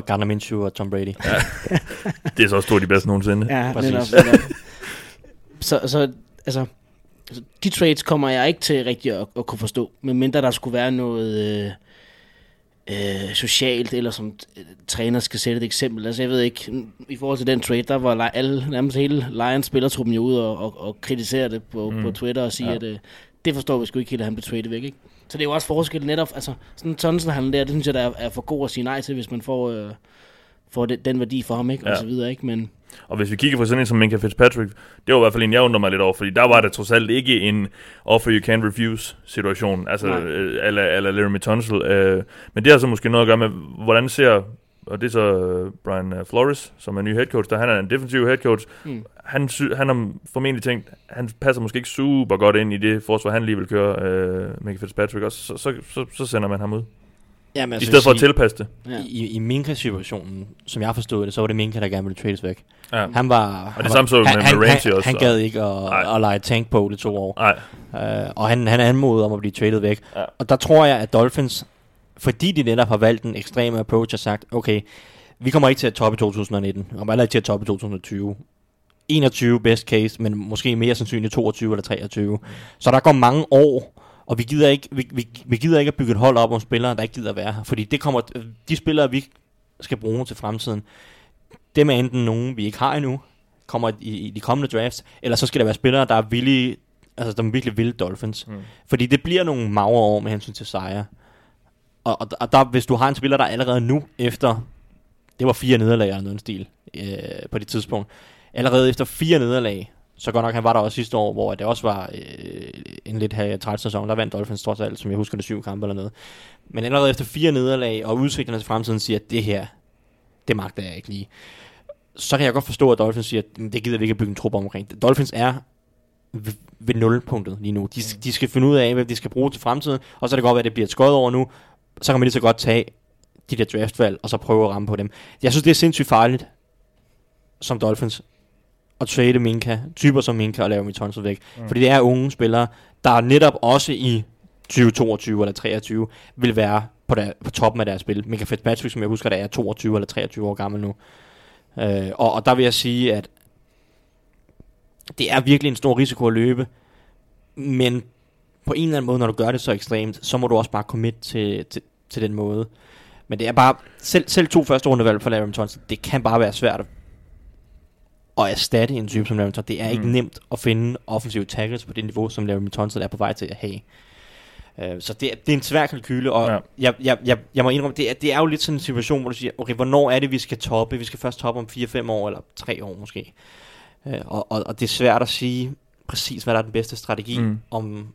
Gardner Minshew og Tom Brady. det er så også to af de bedste nogensinde. Ja, Præcis. netop, netop. så, så, altså, altså, de trades kommer jeg ikke til rigtig at, at kunne forstå, medmindre der skulle være noget øh, øh, socialt, eller som øh, træner skal sætte et eksempel. Altså, jeg ved ikke, i forhold til den trade, der var alle, nærmest hele Lions spillertruppen jo ude og, og, og kritisere det på, Mm. på Twitter og sige, Ja. at øh, det forstår vi sgu ikke helt, at han blev traded væk, ikke? Så det er jo også forskel netop, altså sådan en Tonsen der, det synes jeg, der er, er for god at sige nej til, hvis man får, øh, får den, den værdi for ham, ikke? Ja. Og så videre, ikke? Men, Og hvis vi kigger på sådan en som Minka Fitzpatrick, det var i hvert fald en, jeg undrer mig lidt over, fordi der var det trods alt ikke en offer you can't refuse situation, altså øh, eller, eller Laramie Tunsil. Øh, men det har så måske noget at gøre med, hvordan ser, og det er så øh, Brian øh, Flores, som er ny head coach, der han er en defensiv head coach, mm. han, han har formentlig tænkt, han passer måske ikke super godt ind i det forsvar, han lige vil køre øh, Minka Fitzpatrick, og så, så, så, så sender man ham ud. Jamen, I stedet for at tilpasse det. Ja. I, i Minka-situationen, som jeg forstod det, så var det Minka, der gerne ville trades væk. Ja. Han var... Og det samme så han, med, han, med Ramsey han, også. Han og- gad ikke at, Nej. at lege tank på det to år. Nej, Uh, og han, han anmodede om at blive traded væk. Ja. Og der tror jeg, at Dolphins, fordi de netop har valgt en ekstrem approach, har sagt, okay, vi kommer ikke til at toppe i 2019, vi kommer heller ikke til at toppe i 2020. 21 best case, men måske mere sandsynligt 22 eller 23. Så der går mange år, og vi gider ikke, vi, vi, vi gider ikke at bygge et hold op om spillere, der ikke gider være her. Fordi det kommer, de spillere, vi skal bruge til fremtiden, dem er enten nogen, vi ikke har endnu, kommer i, i de kommende drafts, eller så skal der være spillere, der er villige, altså der virkelig vil Dolphins. Mm. Fordi det bliver nogle magre år med hensyn til sejre. Og, og, og der, hvis du har en spiller, der allerede nu, efter, det var fire nederlag eller noget stil, øh, på det tidspunkt, allerede efter fire nederlag, så godt nok han var der også sidste år, hvor det også var øh, en lidt her træt sæson, der vandt Dolphins trods alt, som jeg husker det syv kampe eller noget. Men allerede efter fire nederlag, og udsigterne til fremtiden siger, at det her, det magter jeg ikke lige. Så kan jeg godt forstå, at Dolphins siger, at det gider vi ikke at bygge en trup omkring. Dolphins er ved- ved nulpunktet lige nu. De, de skal finde ud af, hvad de skal bruge til fremtiden, og så kan det godt være, at det bliver et skod over nu. Så kan man lige så godt tage de der draftvalg, og så prøve at ramme på dem. Jeg synes, det er sindssygt farligt, som Dolphins, at trade Minka, typer som Minka og lave Mitonsen væk. Mm. Fordi det er unge spillere, der netop også i 2022 eller 23 vil være på, der, på toppen af deres spil. Minka Fitzpatrick, som jeg husker, der er 22 eller 23 år gammel nu. Øh, og, og der vil jeg sige, at det er virkelig en stor risiko at løbe, men på en eller anden måde, når du gør det så ekstremt, så må du også bare commit til, til, til den måde. Men det er bare, selv, selv to første rundevalg for Larry Thompson, det kan bare være svært at, at erstatte en type som Thompson. Det er ikke Mm. nemt at finde offensive tackles på det niveau, som Larry Thompson er på vej til at have. Uh, så det, er- det er en svær kalkyle, og Ja. jeg, jeg, jeg, jeg må indrømme, det er, det er jo lidt sådan en situation, hvor du siger, okay, hvornår er det, vi skal toppe? Vi skal først toppe om 4-5 år, eller 3 år måske. Uh, og, og, og det er svært at sige præcis, hvad der er den bedste strategi, mm. om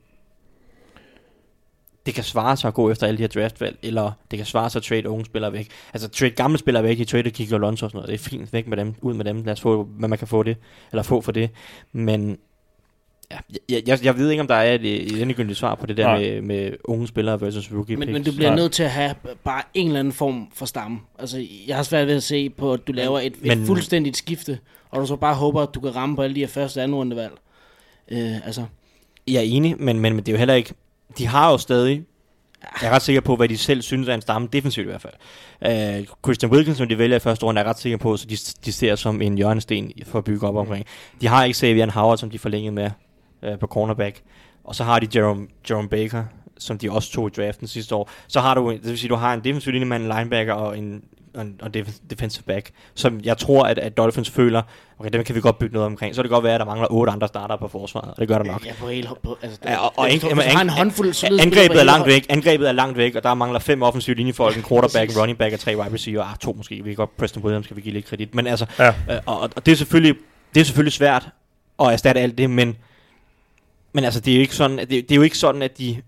det kan svare sig at gå efter alle de her draftvalg, eller det kan svare sig at trade unge spillere væk. Altså trade gamle spillere væk, i trade Kiko Alonso og sådan noget, det er fint væk med dem, ud med dem, lad os få, hvad man kan få det, eller få for det. Men ja, jeg, jeg, jeg ved ikke, om der er et, et endegyldigt svar på det der med, med unge spillere versus rookie Men, picks. men du bliver nødt til at have bare en eller anden form for stamme. Altså, jeg har svært ved at se på, at du laver et, et Men- fuldstændigt skifte, og du så bare håber, at du kan ramme på alle de her første og anden rundevalg. Øh, altså, Jeg er enig, men, men, men det er jo heller ikke... De har jo stadig... Jeg er ret sikker på, hvad de selv synes er en stamme, defensivt i hvert fald. Uh, Christian Wilkins, som de vælger i første runde, er ret sikker på, så de, de ser som en hjørnesten for at bygge op omkring. De har ikke Xavier Howard, som de forlængede med uh, på cornerback. Og så har de Jerome, Jerome Baker, som de også tog i draften sidste år. Så har du, det vil sige, du har en defensiv linjemand, en linebacker og en, og en og def- defensive back, som jeg tror, at, at Dolphins føler, okay, dem kan vi godt bygge noget omkring. Så kan det godt være, at der mangler otte andre starter på forsvaret, og det gør der nok. ja, på altså, Ja, og, ang- har en håndfuld solide angrebet er langt væk. Angrebet er langt væk, og der mangler fem offensive linjefolk, en quarterback, running back og tre wide receiver. Ah, to måske. Vi kan godt Preston Williams skal vi give lidt kredit. Men altså, Ja. øh, og, og, det er selvfølgelig det er selvfølgelig svært at erstatte alt det, men men altså det er jo ikke sådan, at det, det er jo ikke sådan at de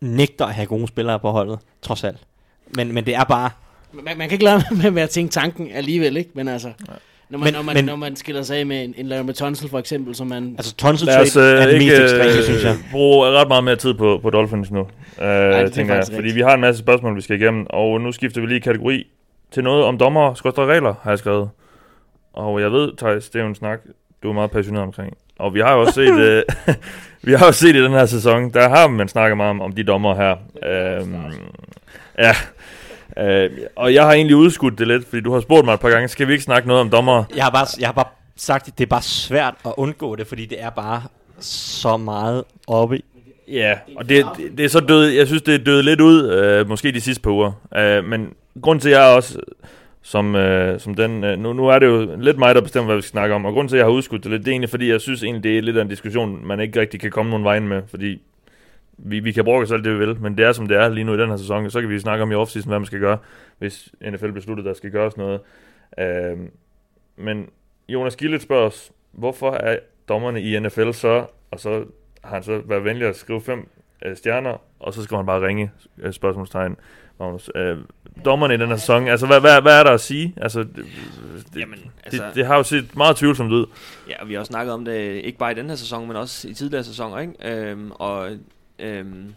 nægter at have gode spillere på holdet, trods alt. Men, men det er bare Man, man kan ikke lade med, med at tænke tanken alligevel, ikke? Men altså, når man, Men- når man, men- når man skiller sig af med en, en Larry Tunsil for eksempel, som man... altså Tonsil Lad os trade er øh, den mest ikke ekstreme, synes jeg. øh, bruge ret meget mere tid på, på Dolphins nu, øh, er tænker jeg. Fordi vi har en masse spørgsmål, vi skal igennem, og nu skifter vi lige kategori til noget om dommer skorstræk regler, har jeg skrevet. Og jeg ved, Thijs, det er jo en snak, du er meget passioneret omkring. Og vi har jo også set, øh, vi har jo set i den her sæson, der har man snakket meget om, om de dommer her. Øhm, ja, øh, og jeg har egentlig udskudt det lidt, fordi du har spurgt mig et par gange, skal vi ikke snakke noget om dommer? Jeg har bare, jeg har bare sagt, at det er bare svært at undgå det, fordi det er bare så meget oppe Ja, og det, det, det er så død, jeg synes, det er død lidt ud, øh, måske de sidste par uger. Øh, men grund til, at jeg også, som, øh, som den, øh, nu, nu er det jo lidt mig, der bestemmer, hvad vi skal snakke om, og grund til, at jeg har udskudt det lidt, det er egentlig, fordi jeg synes egentlig, det er lidt af en diskussion, man ikke rigtig kan komme nogen vejen med, fordi vi, vi kan bruge os alt det, vi vil, men det er, som det er lige nu i den her sæson, så kan vi snakke om i offseason, hvad man skal gøre, hvis NFL beslutter, der skal gøres noget. Øh, men Jonas Gillet spørger os, hvorfor er dommerne i NFL så, og så har han så været venlig at skrive fem øh, stjerner, og så skal man bare ringe øh, spørgsmålstegn. Magnus. Øh, dommerne i den her sæson, altså hvad, hvad, hvad er der at sige? Altså, det, Jamen, altså, altså, det, det har jo set meget tvivlsomt ud. Ja, og vi har også snakket om det, ikke bare i den her sæson, men også i tidligere sæsoner, ikke? Øhm, og, øhm,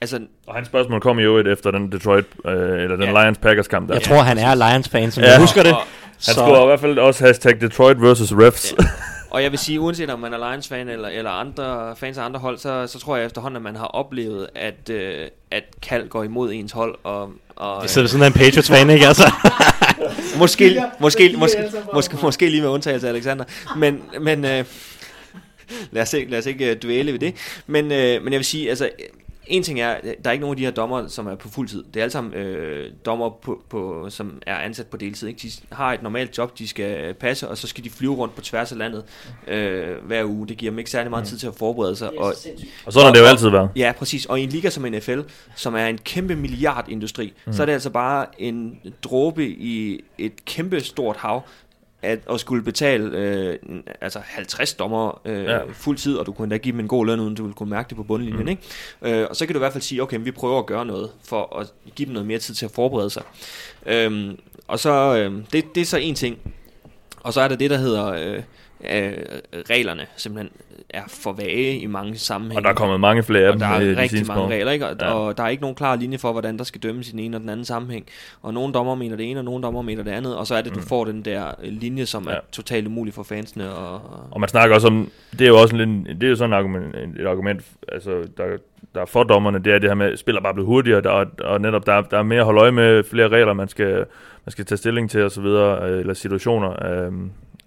altså, Og hans spørgsmål kom jo et efter den Detroit, øh, eller den Ja. Lions-Packers kamp der. Jeg tror, han er Lions-fan, som Ja. jeg husker det. og, Han skulle i hvert fald også hashtag Detroit versus refs. Ja. og jeg vil sige, uanset om man er Lions-fan eller, eller andre fans af andre hold, så, så tror jeg efterhånden, at man har oplevet, at, øh, at kald går imod ens hold, og, og Det sidder sådan en Patriots-fan, ikke? Altså. måske, måske, måske, måske, måske lige med undtagelse af Alexander. Men, men øh, lad, os ikke, lad os ikke øh, dvæle ved det. Men, øh, men jeg vil sige, altså, en ting er, der er ikke nogen af de her dommer, som er på fuld tid. Det er alle sammen øh, dommer, på, på, som er ansat på deltid. Ikke? De har et normalt job, de skal passe, og så skal de flyve rundt på tværs af landet øh, hver uge. Det giver dem ikke særlig meget tid til at forberede sig. Og, og sådan har det jo altid været. Ja, præcis. Og i en liga som NFL, som er en kæmpe milliardindustri, mm. så er det altså bare en dråbe i et kæmpe stort hav. At, at skulle betale øh, altså 50 dommer øh, Ja. fuld tid, og du kunne endda give dem en god løn, uden du ville kunne mærke det på bundlinjen. Mm. Ikke? Øh, og så kan du i hvert fald sige, okay, vi prøver at gøre noget, for at give dem noget mere tid til at forberede sig. Øhm, og så, øh, det, det er så en ting. Og så er der det, der hedder, øh, øh, reglerne simpelthen er for vage i mange sammenhænge. Og der er kommet mange flere af Og der er øh, rigtig mange regler, ikke? Og, Ja. og der er ikke nogen klar linje for, hvordan der skal dømmes i den ene og den anden sammenhæng. Og nogle dommer mener det ene, og nogle dommer mener det andet. Og så er det, du får den der øh, linje, som Mm. Ja. er totalt umulig for fansene. Og, Og man snakker også om, det er jo også lidt, det er jo sådan et argument, et argument altså, der, der er for dommerne, det er det her med, at spiller bare blevet hurtigere, der, og, og netop der, er- der er mere at holde øje med, flere regler, man skal, man skal tage stilling til, og så videre, øh, eller situationer. Øh,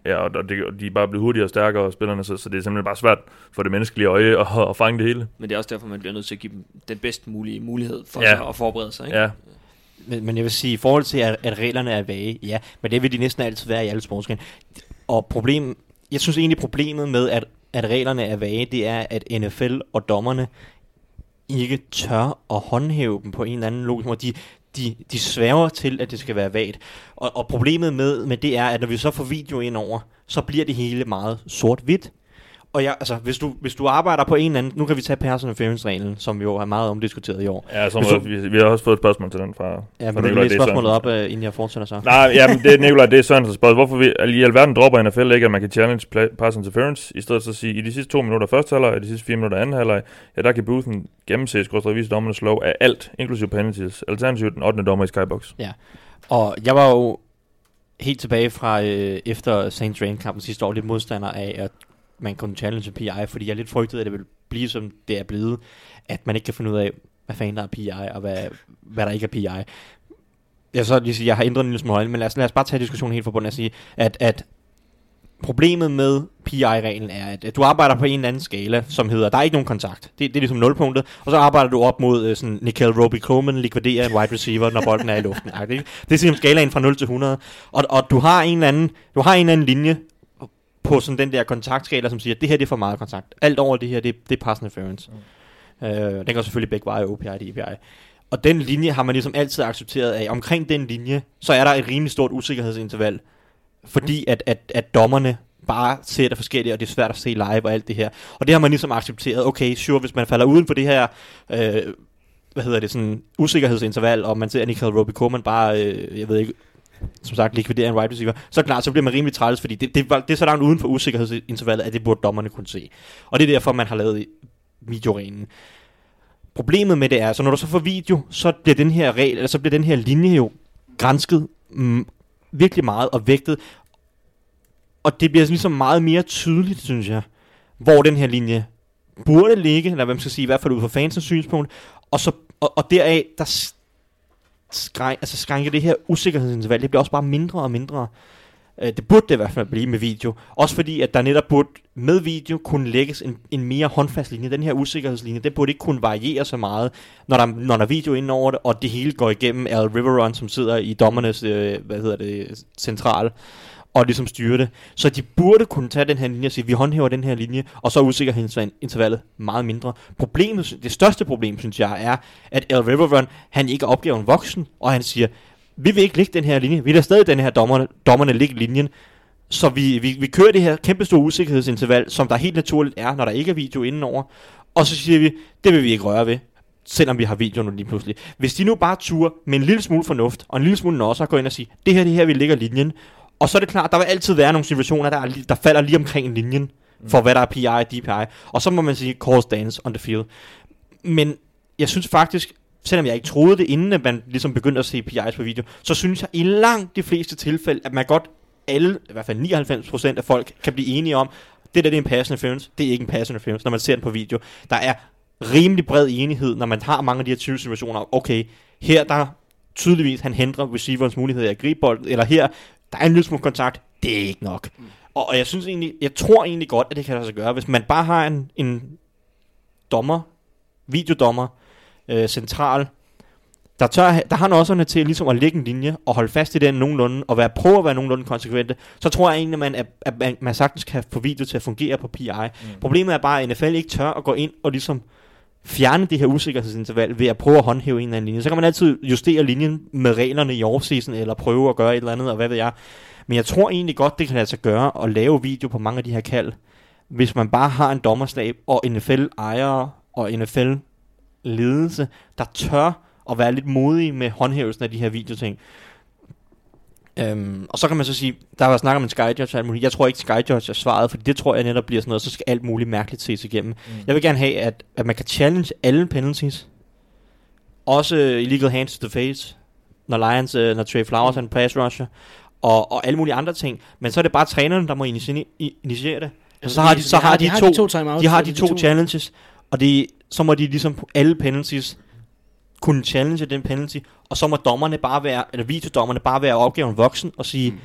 ja, og, det, de er bare blevet hurtigere og stærkere, spillerne, så, så det er simpelthen bare svært for det menneskelige øje at, at fange det hele. men det er også derfor, man bliver nødt til at give dem den bedst mulige mulighed for Ja. ja. at forberede sig. Ikke? Ja, Men, men jeg vil sige, i forhold til, at, at reglerne er vage, ja, men det vil de næsten altid være i alle sportsgrene. Og problem, jeg synes egentlig, problemet med, at, at reglerne er vage, det er, at NFL og dommerne ikke tør at håndhæve dem på en eller anden logisk måde. De, de, de sværger til, at det skal være vagt. Og, og problemet med, med det er, at når vi så får video ind over, så bliver det hele meget sort-hvidt. Og jeg, altså, hvis du, hvis du arbejder på en eller anden... Nu kan vi tage personal reglen som jo er meget omdiskuteret i år. ja må, du- vi, vi har også fået et spørgsmål til den fra, Ja, men du Nikolaj læse D. spørgsmålet op, uh, inden jeg fortsætter så. Nej, ja, men det er Nikolaj, det er Sørensens spørgsmål. Hvorfor vi, i alverden dropper NFL ikke, at man kan challenge play, pass interference, i stedet for at sige, i de sidste to minutter første halvleg, og de sidste fire minutter anden halvleg, ja, der kan Boothen gennemse, skråstrej vise dommernes lov af alt, inklusive penalties. Alternativt den 8. dommer i Skybox. Og jeg var jo helt tilbage fra øh, efter St. Rain-kampen sidste år lidt modstander af, at man kunne challenge PI, fordi jeg lidt frygtede, at det ville blive, som det er blevet, at man ikke kan finde ud af, hvad fanden der er PI, og hvad, hvad der ikke er PI. Jeg vil så lige sige, jeg har ændret en lille smule men lad os, lad os bare tage diskussionen helt fra bunden og sige, at, at problemet med PI-reglen er, at, du arbejder på en eller anden skala, som hedder, der er ikke nogen kontakt. Det, det er ligesom nulpunktet. Og så arbejder du op mod uh, sådan, Nickel Roby Coleman likviderer en wide receiver, når bolden er i luften. Ikke? Det er ligesom skalaen fra 0 til 100. Og, og du har en eller anden, du har en eller anden linje på sådan den der kontaktskala, som siger, at det her det er for meget kontakt. Alt over det her, det, det er pass interference. Mm. Øh, den går selvfølgelig begge veje, OPI og DPI. Og den linje har man ligesom altid accepteret af. Omkring den linje, så er der et rimelig stort usikkerhedsinterval. Fordi at, at, at dommerne bare ser det forskelligt, og det er svært at se live og alt det her. Og det har man ligesom accepteret. Okay, sure, hvis man falder uden for det her, øh, hvad hedder det, sådan usikkerhedsinterval, og man ser Nickel Roby Coleman bare, øh, jeg ved ikke, som sagt, likvidere en wide receiver, så klart, så bliver man rimelig træls, fordi det, det, var- det er så langt uden for usikkerhedsintervallet, at det burde dommerne kunne se. Og det er derfor, man har lavet videoreglen. Problemet med det er, så når du så får video, så bliver den her regel, eller så bliver den her linje jo grænsket mm, virkelig meget og vægtet. Og det bliver ligesom meget mere tydeligt, synes jeg, hvor den her linje burde ligge, eller hvad man skal sige, i hvert fald ud fra fansens synspunkt. Og, så, og, og deraf, der skræn, altså skrænker det her usikkerhedsinterval, det bliver også bare mindre og mindre. Øh, Det burde det i hvert fald blive med video. Også fordi, at der netop burde med video kunne lægges en, en mere håndfast linje. Den her usikkerhedslinje, den burde ikke kunne variere så meget, når der, når der er video ind over det, og det hele går igennem Al Riveron, som sidder i dommernes øh, hvad hedder det, central, og ligesom styrer det. Så de burde kunne tage den her linje og sige, vi håndhæver den her linje, og så er usikkerhedsintervallet meget mindre. Problemet, det største problem, synes jeg, er, at El Riverrun, han ikke er opgaven voksen, og han siger, vi vil ikke lægge den her linje, vi lader stadig den her dommerne, dommerne ligge linjen, så vi, vi, vi kører det her kæmpe store usikkerhedsinterval, som der helt naturligt er, når der ikke er video indenover, og så siger vi, det vil vi ikke røre ved, selvom vi har video nu lige pludselig. Hvis de nu bare turer med en lille smule fornuft, og en lille smule også gå ind og sige, det her, det her, vi ligger linjen, og så er det klart, der vil altid være nogle situationer, der, er, der falder lige omkring linjen, for hvad der er PI og DPI, og så må man sige, course dance on the field. Men jeg synes faktisk, selvom jeg ikke troede det, inden man ligesom begyndte at se PI's på video, så synes jeg i langt de fleste tilfælde, at man godt alle, i hvert fald 99% af folk, kan blive enige om, det der det er en pass interference, det er ikke en pass interference, når man ser den på video. Der er rimelig bred enighed, når man har mange af de her 20 situationer. Okay, her der tydeligvis, han hindrer receiverens mulighed af at gribe bolden, eller her, der er en lille smule kontakt, det er ikke nok. Og, og jeg synes egentlig, jeg tror egentlig godt, at det kan lade sig gøre, hvis man bare har en, en dommer, videodommer, øh, central, der, tør, der har nåserne til ligesom at lægge en linje og holde fast i den nogenlunde, og være, prøve at være nogenlunde konsekvente, så tror jeg egentlig, at man, at, at man, man sagtens kan få video til at fungere på PI. Mm. Problemet er bare, at NFL ikke tør at gå ind og ligesom fjerne det her usikkerhedsinterval ved at prøve at håndhæve en eller anden linje. Så kan man altid justere linjen med reglerne i offseason, eller prøve at gøre et eller andet, og hvad ved jeg. Men jeg tror egentlig godt, det kan lade sig gøre at lave video på mange af de her kald, hvis man bare har en dommerstab og NFL-ejere og NFL-ledelse, der tør at være lidt modige med håndhævelsen af de her videoting. Øhm, og så kan man så sige, der var snak om en skyjudge alt muligt. Jeg tror ikke, skyjudge er svaret, for det tror jeg netop bliver sådan noget, så skal alt muligt mærkeligt ses igennem. Mm. Jeg vil gerne have, at, at man kan challenge alle penalties. Også illegal hands to the face, når Lions, øh, når Trey Flowers er en pass rusher, og, og alle mulige andre ting. Men så er det bare træneren, der må initiere, initiere det. Og så har de, så har de, har to, de to de har så de to challenges, og det, så må de ligesom alle penalties kunne challenge den penalty, og så må dommerne bare være, eller videodommerne bare være opgaven voksen og sige, mm.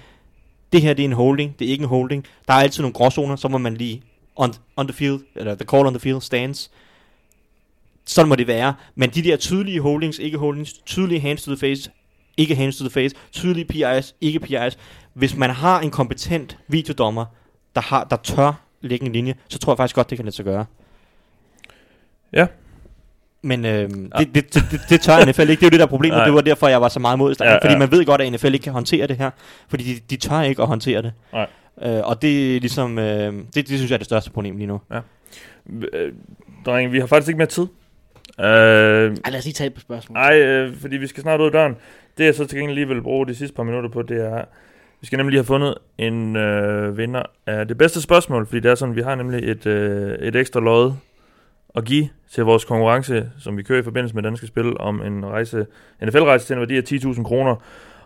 det her det er en holding, det er ikke en holding. Der er altid nogle gråzoner, så må man lige on, on the field, eller the call on the field stands. Sådan må det være. Men de der tydelige holdings, ikke holdings, tydelige hands to the face, ikke hands to the face, tydelige PIs, ikke PIs. Hvis man har en kompetent videodommer, der, har, der tør lægge en linje, så tror jeg faktisk godt, det kan lade sig gøre. Ja. Men øh, det, det, det, det, det tør NFL ikke. Det er jo det der problem, og Nej. det var derfor, jeg var så meget mod Ja, ja, Fordi ja. man ved godt, at NFL ikke kan håndtere det her. Fordi de, de tør ikke at håndtere det. Nej. Øh, og det er ligesom, øh, det, det synes jeg er det største problem lige nu. Øh, drenge, vi har faktisk ikke mere tid. Øh, Ej, lad os lige tage et par spørgsmål. Nej, øh, fordi vi skal snart ud af døren. Det jeg så til gengæld lige vil bruge de sidste par minutter på, det er, vi skal nemlig lige have fundet en øh, vinder af det bedste spørgsmål, fordi det er sådan, vi har nemlig et, øh, et ekstra lod at give til vores konkurrence, som vi kører i forbindelse med Danske Spil, om en rejse, NFL-rejse til en værdi af 10.000 kroner.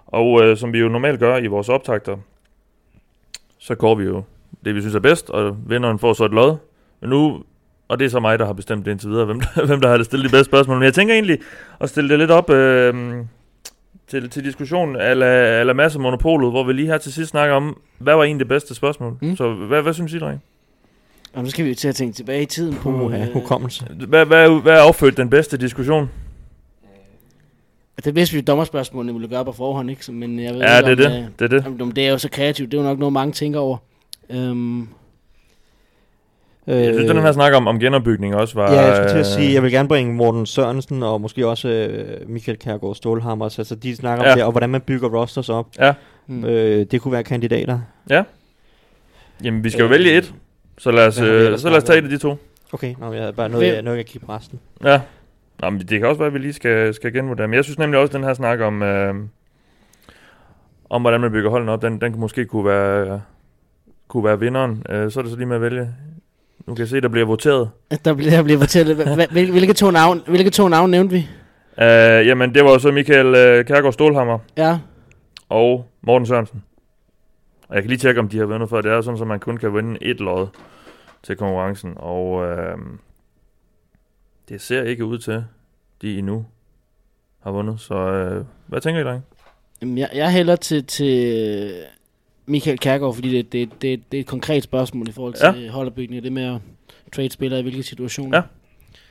Og øh, som vi jo normalt gør i vores optagter, så går vi jo det, vi synes er bedst, og vinderen får så et lod. Men nu, og det er så mig, der har bestemt det indtil videre, hvem der, hvem der har stillet de bedste spørgsmål. Men jeg tænker egentlig at stille det lidt op øh, til, til diskussion ala, ala masse monopolet, hvor vi lige her til sidst snakker om, hvad var egentlig det bedste spørgsmål? Mm. Så hvad, hvad synes I, drenge? Og nu skal vi jo til at tænke tilbage i tiden på... Puh, ja, øh, hukommelse. Hvad, hvad, hvad er affødt den bedste diskussion? det vidste vi jo dommerspørgsmålene ville gøre på forhånd, ikke? Men jeg ved Ja, ikke, det er om, det. øh, Det er det. Om, om det er jo så kreativt, det er jo nok noget, mange tænker over. Øhm, Jeg synes, den her snak om, om genopbygning også var... Ja, jeg skulle til at øh, sige, jeg vil gerne bringe Morten Sørensen og måske også øh, Michael Kærgaard Stålhammers. Altså, de snakker om Ja. det, og hvordan man bygger rosters op. Ja. mm. Øh, det kunne være kandidater. Jamen, vi skal jo Øh, vælge et. Så lad os, øh, så lad os tage snakket af de to. Okay, nå, jeg havde bare noget, jeg, noget, jeg kigge på resten. Ja. Nå, men det kan også være, at vi lige skal, skal genvurdere. Men jeg synes nemlig også, at den her snak om, øh, om hvordan man bygger holdene op, den, den kunne måske kunne være, kunne være vinderen. Øh, så er det så lige med at vælge. Nu kan jeg se, der bliver voteret. Der bliver, der bliver hvil- hvilke, to navn, hvilke to navn nævnte vi? Øh, jamen, det var jo så Michael øh, Kærgaard Stålhammer Ja, og Morten Sørensen. Og jeg kan lige tjekke, om de har vundet før. Det er sådan, at man kun kan vinde et lod til konkurrencen. Og øh, det ser ikke ud til, de endnu har vundet. Så øh, hvad tænker I, drenge? Jamen, jeg, jeg hælder til, til Michael Kærgaard, fordi det, det, det, det er et konkret spørgsmål i forhold til ja. holderbygning. Det med at trade spillere i hvilke situationer. Ja.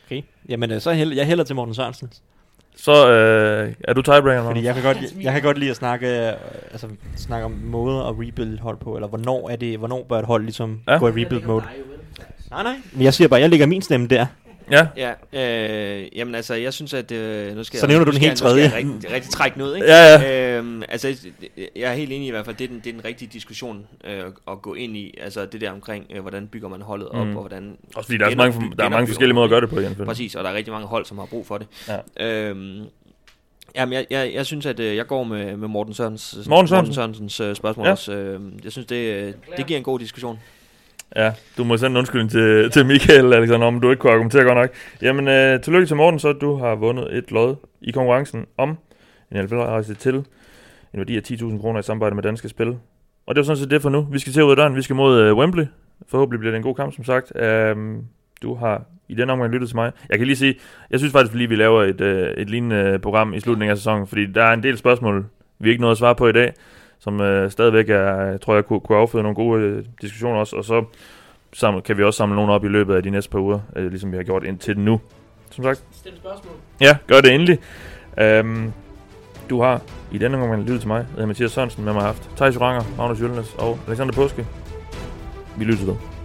Okay. Jamen, øh, så held, jeg hælder til Morten Sørensen. Så øh, er du tiebreaker, Fordi jeg kan godt, jeg kan godt lide at snakke, øh, altså, snakke om måder at rebuild et hold på, eller hvornår, er det, hvornår bør et hold ligesom Ja. ja. gå i rebuild mode. Nej, nej. Men jeg siger bare, jeg lægger min stemme der. Ja, Ja, øh, jamen altså, jeg synes, at... Øh, nu skal Så jeg, nævner nu du den helt jeg- nu skal jeg tredje. Rigtig, rigtig trække noget, ikke? ja, ja. Øhm, altså, jeg er helt enig i hvert fald, det er den, det er den rigtige diskussion øh, at gå ind i. Altså det der omkring, øh, hvordan bygger man holdet op, Mm. og hvordan... Også fordi der er, mange, der er mange forskellige måder at gøre det på, igen. Præcis, og der er rigtig mange hold, som har brug for det. Ja. Øhm, jamen, jeg, jeg, jeg synes, at øh, jeg går med, med Morten, Sørens, Morten Sørensen. Morten Sørensens øh, spørgsmål Ja. ja. også. Øh, jeg synes, det, øh, det giver en god diskussion. Ja, du må sende en undskyldning til, til Michael, Alexander, om du ikke kunne argumentere godt nok. Jamen, øh, tillykke til Morten, så du har vundet et lod i konkurrencen om en NFL-rejse til en værdi af 10.000 kroner i samarbejde med Danske Spil. Og det var sådan set det for nu. Vi skal til ud af døren. Vi skal mod øh, Wembley. Forhåbentlig bliver det en god kamp, som sagt. Øhm, du har i den omgang lyttet til mig. Jeg kan lige sige, jeg synes faktisk lige, vi laver et, øh, et lignende øh, program i slutningen af sæsonen, fordi der er en del spørgsmål, vi ikke nåede at svare på i dag, som øh, stadigvæk er, tror jeg, kunne, kunne afføde nogle gode øh, diskussioner også, og så samle, kan vi også samle nogle op i løbet af de næste par uger, øh, ligesom vi har gjort indtil nu. Som sagt, Stil spørgsmål. ja, gør det endelig. Um, du har i denne omgang lyttet til mig, jeg hedder Mathias Sørensen, med mig har haft Thijs Ranger, Magnus Jølnes og Alexander Påske. Vi lytter ved.